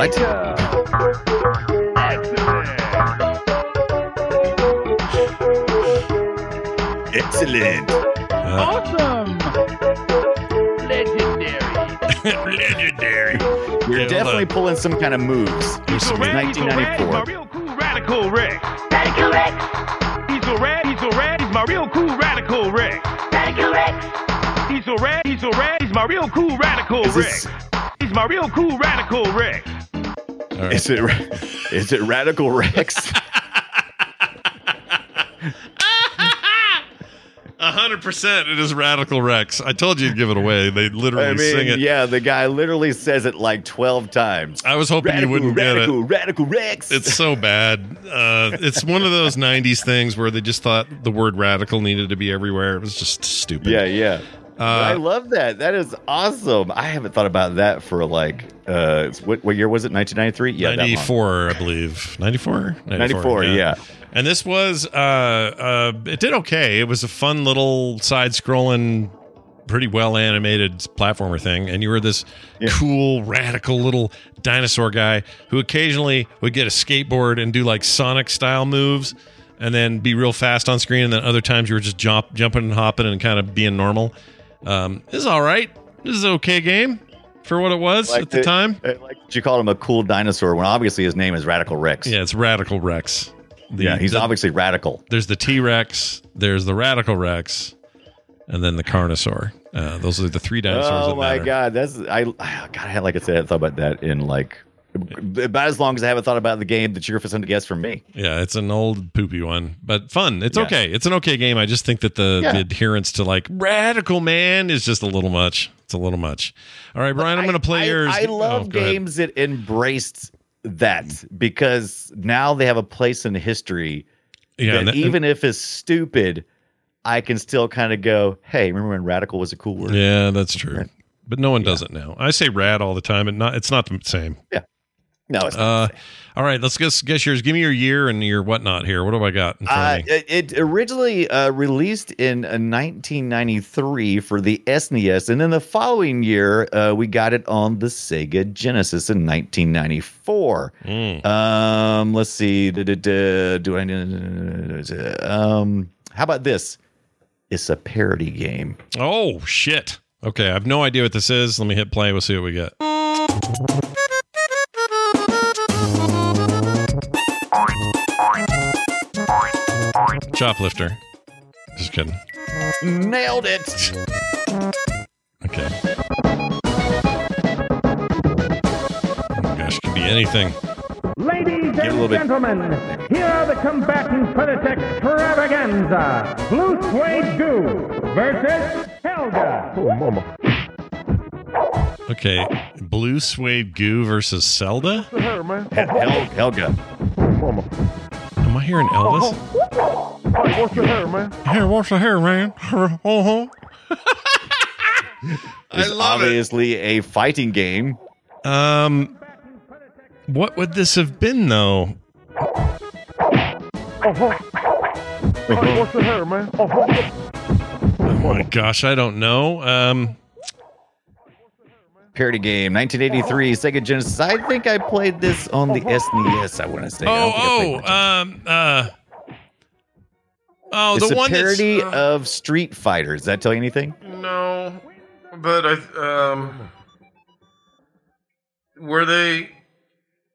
What? Excellent. Awesome! Legendary. <laughs> Legendary. You're Yeah, definitely on. pulling some kind of moves. It's some- 1994. real cool radical Rex. Radical Rex. He's so rad, he's so rad, he's my real cool radical Rex. Radical Rex. He's so rad, he's so rad, he's my real cool radical Is Rex. this, He's my real cool radical Rex. All right. is it is it Radical Rex? <laughs> A hundred percent, it is Radical Rex. I told you to give it away. They literally I sing it. yeah, the guy literally says it like 12 times. I was hoping Radical, you wouldn't radical, get it. radical Rex. It's so bad. Uh, it's one of those '90s things where they just thought the word "radical" needed to be everywhere. It was just stupid. yeah, yeah. Uh, I love that. That is awesome. I haven't thought about that for like uh what what year was it? 1993? Yeah, that 94, I believe. 94? 94, yeah. And this was, uh, uh, it did okay. It was a fun little side scrolling pretty well animated platformer thing, and you were this cool, radical little dinosaur guy who occasionally would get a skateboard and do like Sonic style moves, and then be real fast on screen. And then other times you were just jump, jumping and hopping and kind of being normal. Um, this is all right. This is an okay game for what it was at the, time. uh, Like you called him a cool dinosaur when obviously his name is Radical Rex. Yeah, it's Radical Rex. The- yeah, he's the- obviously radical. there's the T Rex, there's the Radical Rex, and then the Carnosaur. Uh, those are the three dinosaurs. Oh my matter. god, that's I. God, I had like I said, I thought about that in like about as long as I haven't thought about the game that you're for some to guess from me. Yeah, it's an old poopy one, but fun. It's Yes. okay. It's an okay game. I just think that the, Yeah. the adherence to like radical man is just a little much. It's a little much. All right, Brian, I'm going to play I, yours. I love Oh, go ahead. games that embraced that because now they have a place in history Yeah, that that- even if it's stupid, I can still kind of go, "Hey, remember when radical was a cool word?" yeah, that's true. But no one does it now. I say rad all the time, and not it's not the same. No, it's not. Uh, all right, let's guess guess yours. Give me your year and your whatnot here. What do I got in Uh, it, originally uh, released in uh, 1993 for the SNES, and then the following year uh, we got it on the Sega Genesis in 1994. Mm. Um, let's see. Da, Do I? Um, how about this? It's a parody game. Oh shit. Okay, I have no idea what this is. Let me hit play. We'll see what we get. Shoplifter. Just kidding. Nailed it. Okay. Oh my gosh, could be anything. Ladies a little and bit- gentlemen, here are the combatants for this extravaganza. Blue Suede Goo versus Helga. Oh, mama. Okay, blue suede goo versus Zelda. Her, man. Hel- Helga. Oh, mama. Am I hearing Elvis? Hey, what's your hair, man? Here, what's the hair, man? Uh-huh. <laughs> I It's obviously a fighting game. Um, what would this have been though? Uh-huh. Hey, what's your hair, man? Uh-huh. Oh my gosh, I don't know. Um, Parody game, 1983, Sega Genesis. I think I played this on the SNES. I want to say. I don't think I oh, oh, um, uh, oh, it's the a one parody that's uh, of Street Fighter. Does that tell you anything? no, but I um, were they?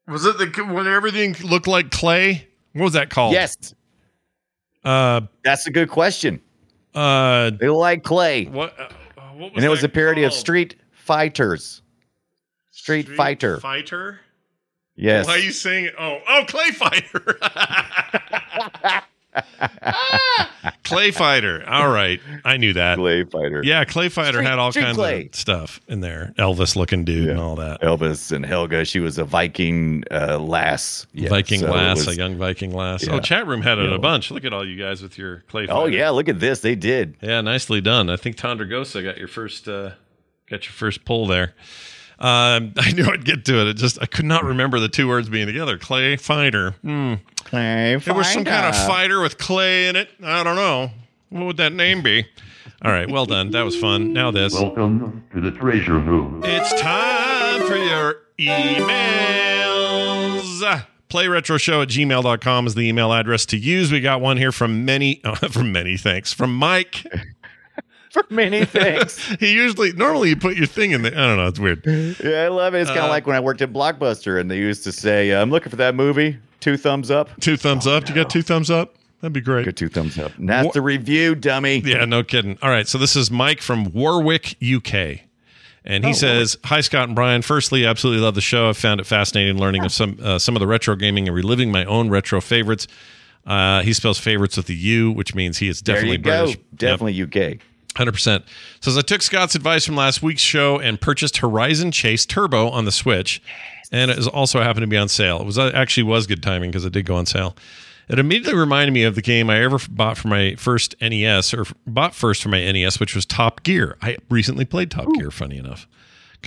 Was it the when everything looked like clay? What was that called? Yes, Uh, that's a good question. uh, They like clay, what? Uh, what was and it was a parody of called? Street Fighters. Street, Fighter. Fighter. Yes. Why are you saying it? Oh, oh, Clay Fighter. Ah, <laughs> Clay Fighter. All right, I knew that. Clay Fighter. Yeah, Clay Fighter Street- had all Street kinds Clay. of stuff in there. Elvis looking dude and all that. Elvis and Helga. She was a Viking uh, lass. Yeah, Viking so lass, was- a young Viking lass. Yeah. Oh, chat room had it Yeah. a bunch. Look at all you guys with your Clay Fighter. Oh yeah, look at this. They did. Yeah, nicely done. I think Tondragosa got your first uh got your first pull there. Um, <laughs> I knew I'd get to it. It just I could not remember the two words being together. Clay fighter. Hmm. Clay It was some kind of Fighter. fighter with clay in it. I don't know. What would that name be? All right, well done. That was fun. Now this. Welcome to the treasure room. It's time for your emails. Playretroshow at gmail.com is the email address to use. We got one here from many, <laughs> from many, thanks. From Mike. <laughs> for many things. <laughs> He usually, normally you put your thing in there. I don't know. It's weird. yeah, I love it. It's kind of Uh, like when I worked at Blockbuster and they used to say, "I'm looking for that movie." Two thumbs up. Two thumbs up. You got two thumbs up? That'd be great. Good two thumbs up. And that's What- the review, dummy. Yeah, no kidding. All right, so this is Mike from Warwick, UK. And he says, "Hi Scott and Brian. Firstly, absolutely love the show. I've found it fascinating learning of some uh, some of the retro gaming and reliving my own retro favorites. Uh, he spells favorites with the U, which means he is There definitely you go. British. Yep. Definitely UK. Hundred percent. Says I took Scott's advice from last week's show and purchased Horizon Chase Turbo on the Switch, and it also happened to be on sale. It was uh, actually was good timing because it did go on sale. It immediately reminded me of the game I ever bought for my first NES or bought first for my NES, which was Top Gear. I recently played Top Gear. Funny enough,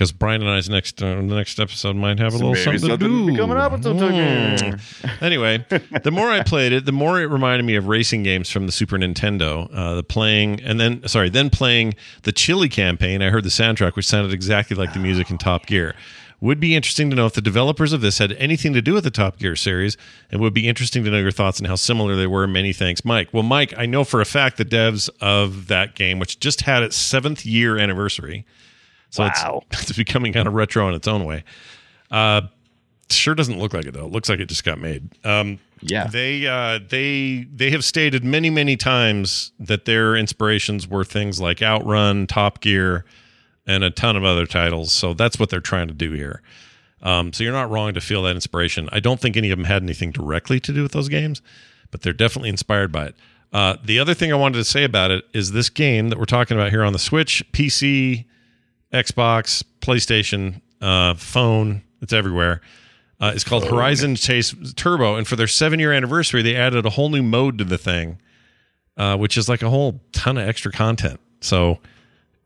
because Brian and I's next uh, the next episode might have a little maybe something, something to do. coming up with something. Mm. anyway, the more I played it, the more it reminded me of racing games from the Super Nintendo. Uh, the playing and then sorry, then playing the Chili campaign. I heard the soundtrack, which sounded exactly like the music in Top Gear. Would be interesting to know if the developers of this had anything to do with the Top Gear series, and would be interesting to know your thoughts on how similar they were. Many thanks, Mike. Well, Mike, I know for a fact the devs of that game, which just had its seventh year anniversary, so Wow. it's, <laughs> it's becoming kind of retro in its own way. Uh, sure doesn't look like it though. It looks like it just got made. Um, Yeah. they uh, they they have stated many many times that their inspirations were things like Outrun, Top Gear, and a ton of other titles. So that's what they're trying to do here. Um, so you're not wrong to feel that inspiration. I don't think any of them had anything directly to do with those games, but they're definitely inspired by it. Uh, the other thing I wanted to say about it is this game that we're talking about here on the Switch, PC, Xbox, PlayStation, uh, phone, it's everywhere. Uh, it's called Horizon Chase Turbo, and for their seven-year anniversary, they added a whole new mode to the thing, uh, which is like a whole ton of extra content. So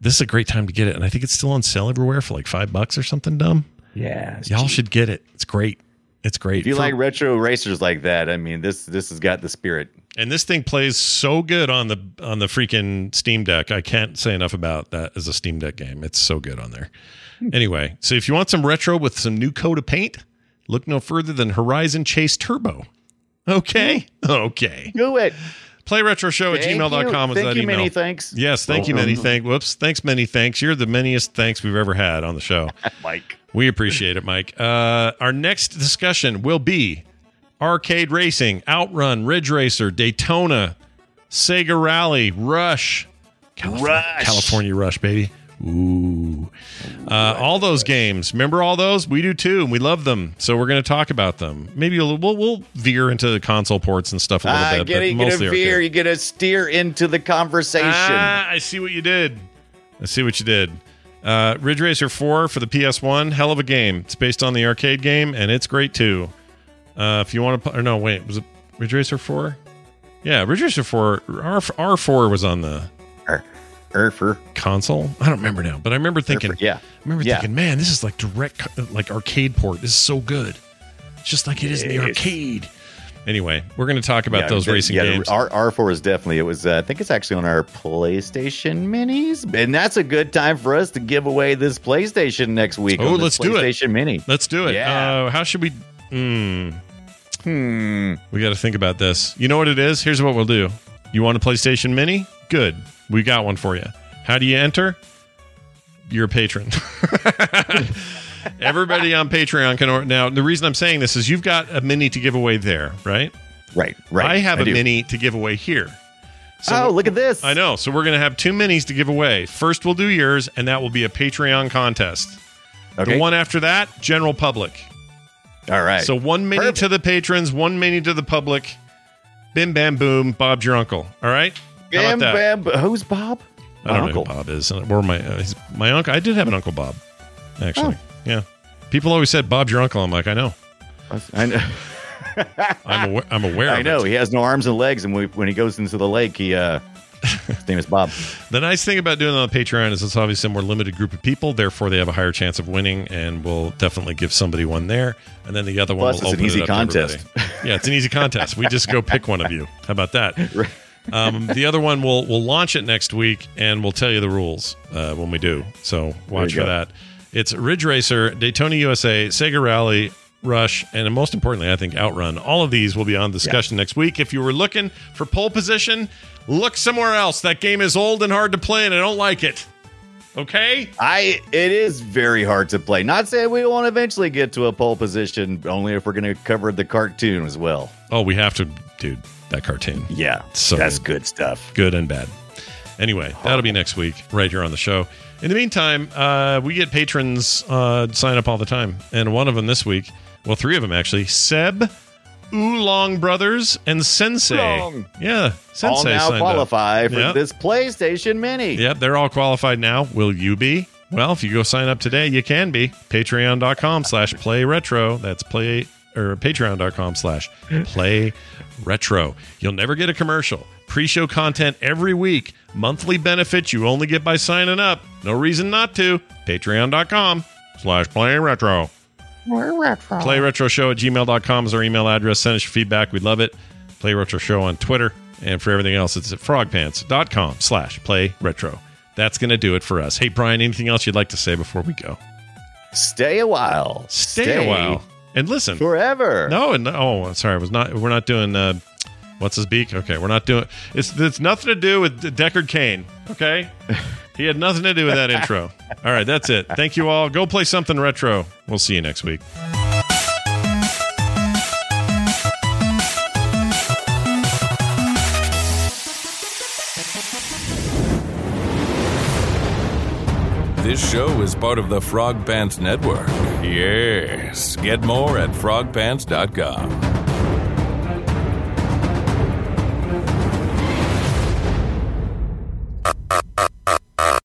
this is a great time to get it, and I think it's still on sale everywhere for like five bucks or something dumb. Yeah. Y'all cheap. should get it. It's great. It's great. If you For- like retro racers like that, I mean, this this has got the spirit. And this thing plays so good on the on the freaking Steam Deck. I can't say enough about that as a Steam Deck game. It's so good on there. Hmm. Anyway, so if you want some retro with some new coat of paint, look no further than Horizon Chase Turbo. Okay. Hmm. Okay. Do it. Playretroshow at Thank gmail.com you. is Thank that you, email. many thanks. Yes, thank you, many um, thanks. Whoops, thanks, many thanks. You're the manyest thanks we've ever had on the show. <laughs> Mike. We appreciate it, Mike. Uh, our next discussion will be arcade racing, Outrun, Ridge Racer, Daytona, Sega Rally, Rush, California, Rush. California Rush, baby. Ooh, uh, all those games. Remember all those? We do too, and we love them. So we're going to talk about them. Maybe we'll, we'll, we'll veer into the console ports and stuff a little Ah, bit. get but you get a mostly veer, arcade. you get a steer into the conversation. Ah, I see what you did. I see what you did. Uh, Ridge Racer 4 for the PS1, hell of a game. It's based on the arcade game, and it's great too. Uh, if you want to, or no, wait, was it Ridge Racer 4? Yeah, Ridge Racer 4, R, R4 was on the R Erfer. console. I don't remember now, but I remember thinking, Erfer, yeah. I remember Yeah. thinking, man, this is like direct, like arcade port. This is so good. It's just like it is in the arcade. Anyway, we're going to talk about Yeah, those the- racing yeah, games. R R four is definitely. It was. Uh, I think it's actually on our PlayStation Minis, and that's a good time for us to give away this PlayStation next week. Oh, let's do it. PlayStation Mini. Let's do it. Yeah. Uh, how should we? Hmm. Hmm. We got to think about this. You know what it is? Here's what we'll do. You want a PlayStation Mini? Good. We got one for you. How do you enter? You're a patron. <laughs> Everybody on Patreon can or- now. The reason I'm saying this is you've got a mini to give away there, right? Right. Right. I have a do. mini to give away here. oh, look at this. I know. So we're going to have two minis to give away. First, we'll do yours, and that will be a Patreon contest. Okay. The one after that, general public. All right. So one mini Perfect. to the patrons, one mini to the public. Bim bam boom. Bob's your uncle. All right. How bam, about that? bam. Who's Bob? I don't My know who Bob is. Or my uh, he's, my uncle. I did have an uncle Bob. Actually, yeah. People always said Bob's your uncle. I'm like, I know. I know. <laughs> I'm aware. I'm <laughs> aware. I know. It. He has no arms and legs, and when when he goes into the lake, he uh, his name is Bob. The nice thing about doing it on Patreon is it's obviously a more limited group of people. Therefore, they have a higher chance of winning, and we'll definitely give somebody one there. And then the other one Plus, will it's open an easy it up contest. <laughs> yeah, it's an easy contest. We just go pick one of you. How about that? <laughs> Um, the other one we'll we'll launch it next week, and we'll tell you the rules uh, when we do. So watch for go. that. It's Ridge Racer, Daytona USA, Sega Rally, Rush, and most importantly, I think Outrun. All of these will be on discussion next week. If you were looking for pole position, look somewhere else. That game is old and hard to play, and I don't like it. Okay. I it is very hard to play. Not saying we won't eventually get to a pole position, only if we're going to cover the cartoon as well. Oh, we have to, dude. That cartoon. Yeah, So that's good. good stuff. good and bad. Anyway, that'll be next week, right here on the show. In the meantime, uh, we get patrons uh, sign up all the time, and one of them this week, well, three of them actually, Seb, Oolong Brothers, and Sensei. Oolong. Yeah, Sensei All now signed up. qualify for Yeah. this PlayStation Mini. Yep, they're all qualified now. Will you be? Well, if you go sign up today, you can be. Patreon.com slash play retro. That's play or patreon.com slash play retro. You'll never get a commercial. Pre show content every week. Monthly benefits you only get by signing up. No reason not to. Patreon.com slash play retro. Play retro show at gmail.com is our email address. Send us your feedback. We'd love it. Play retro show on Twitter. And for everything else, it's at frogpants.com slash play retro. That's going to do it for us. Hey, Brian, anything else you'd like to say before we go? Stay a while. Stay, a while. And listen. Forever. No, and oh, sorry, I was not. We're not doing. Uh, what's his beak? Okay, we're not doing. It's it's nothing to do with Deckard Cain. Okay, <laughs> he had nothing to do with that intro. All right, that's it. Thank you all. Go play something retro. We'll see you next week. This show is part of the Frog Pants Network. Yes. Get more at frogpants.com.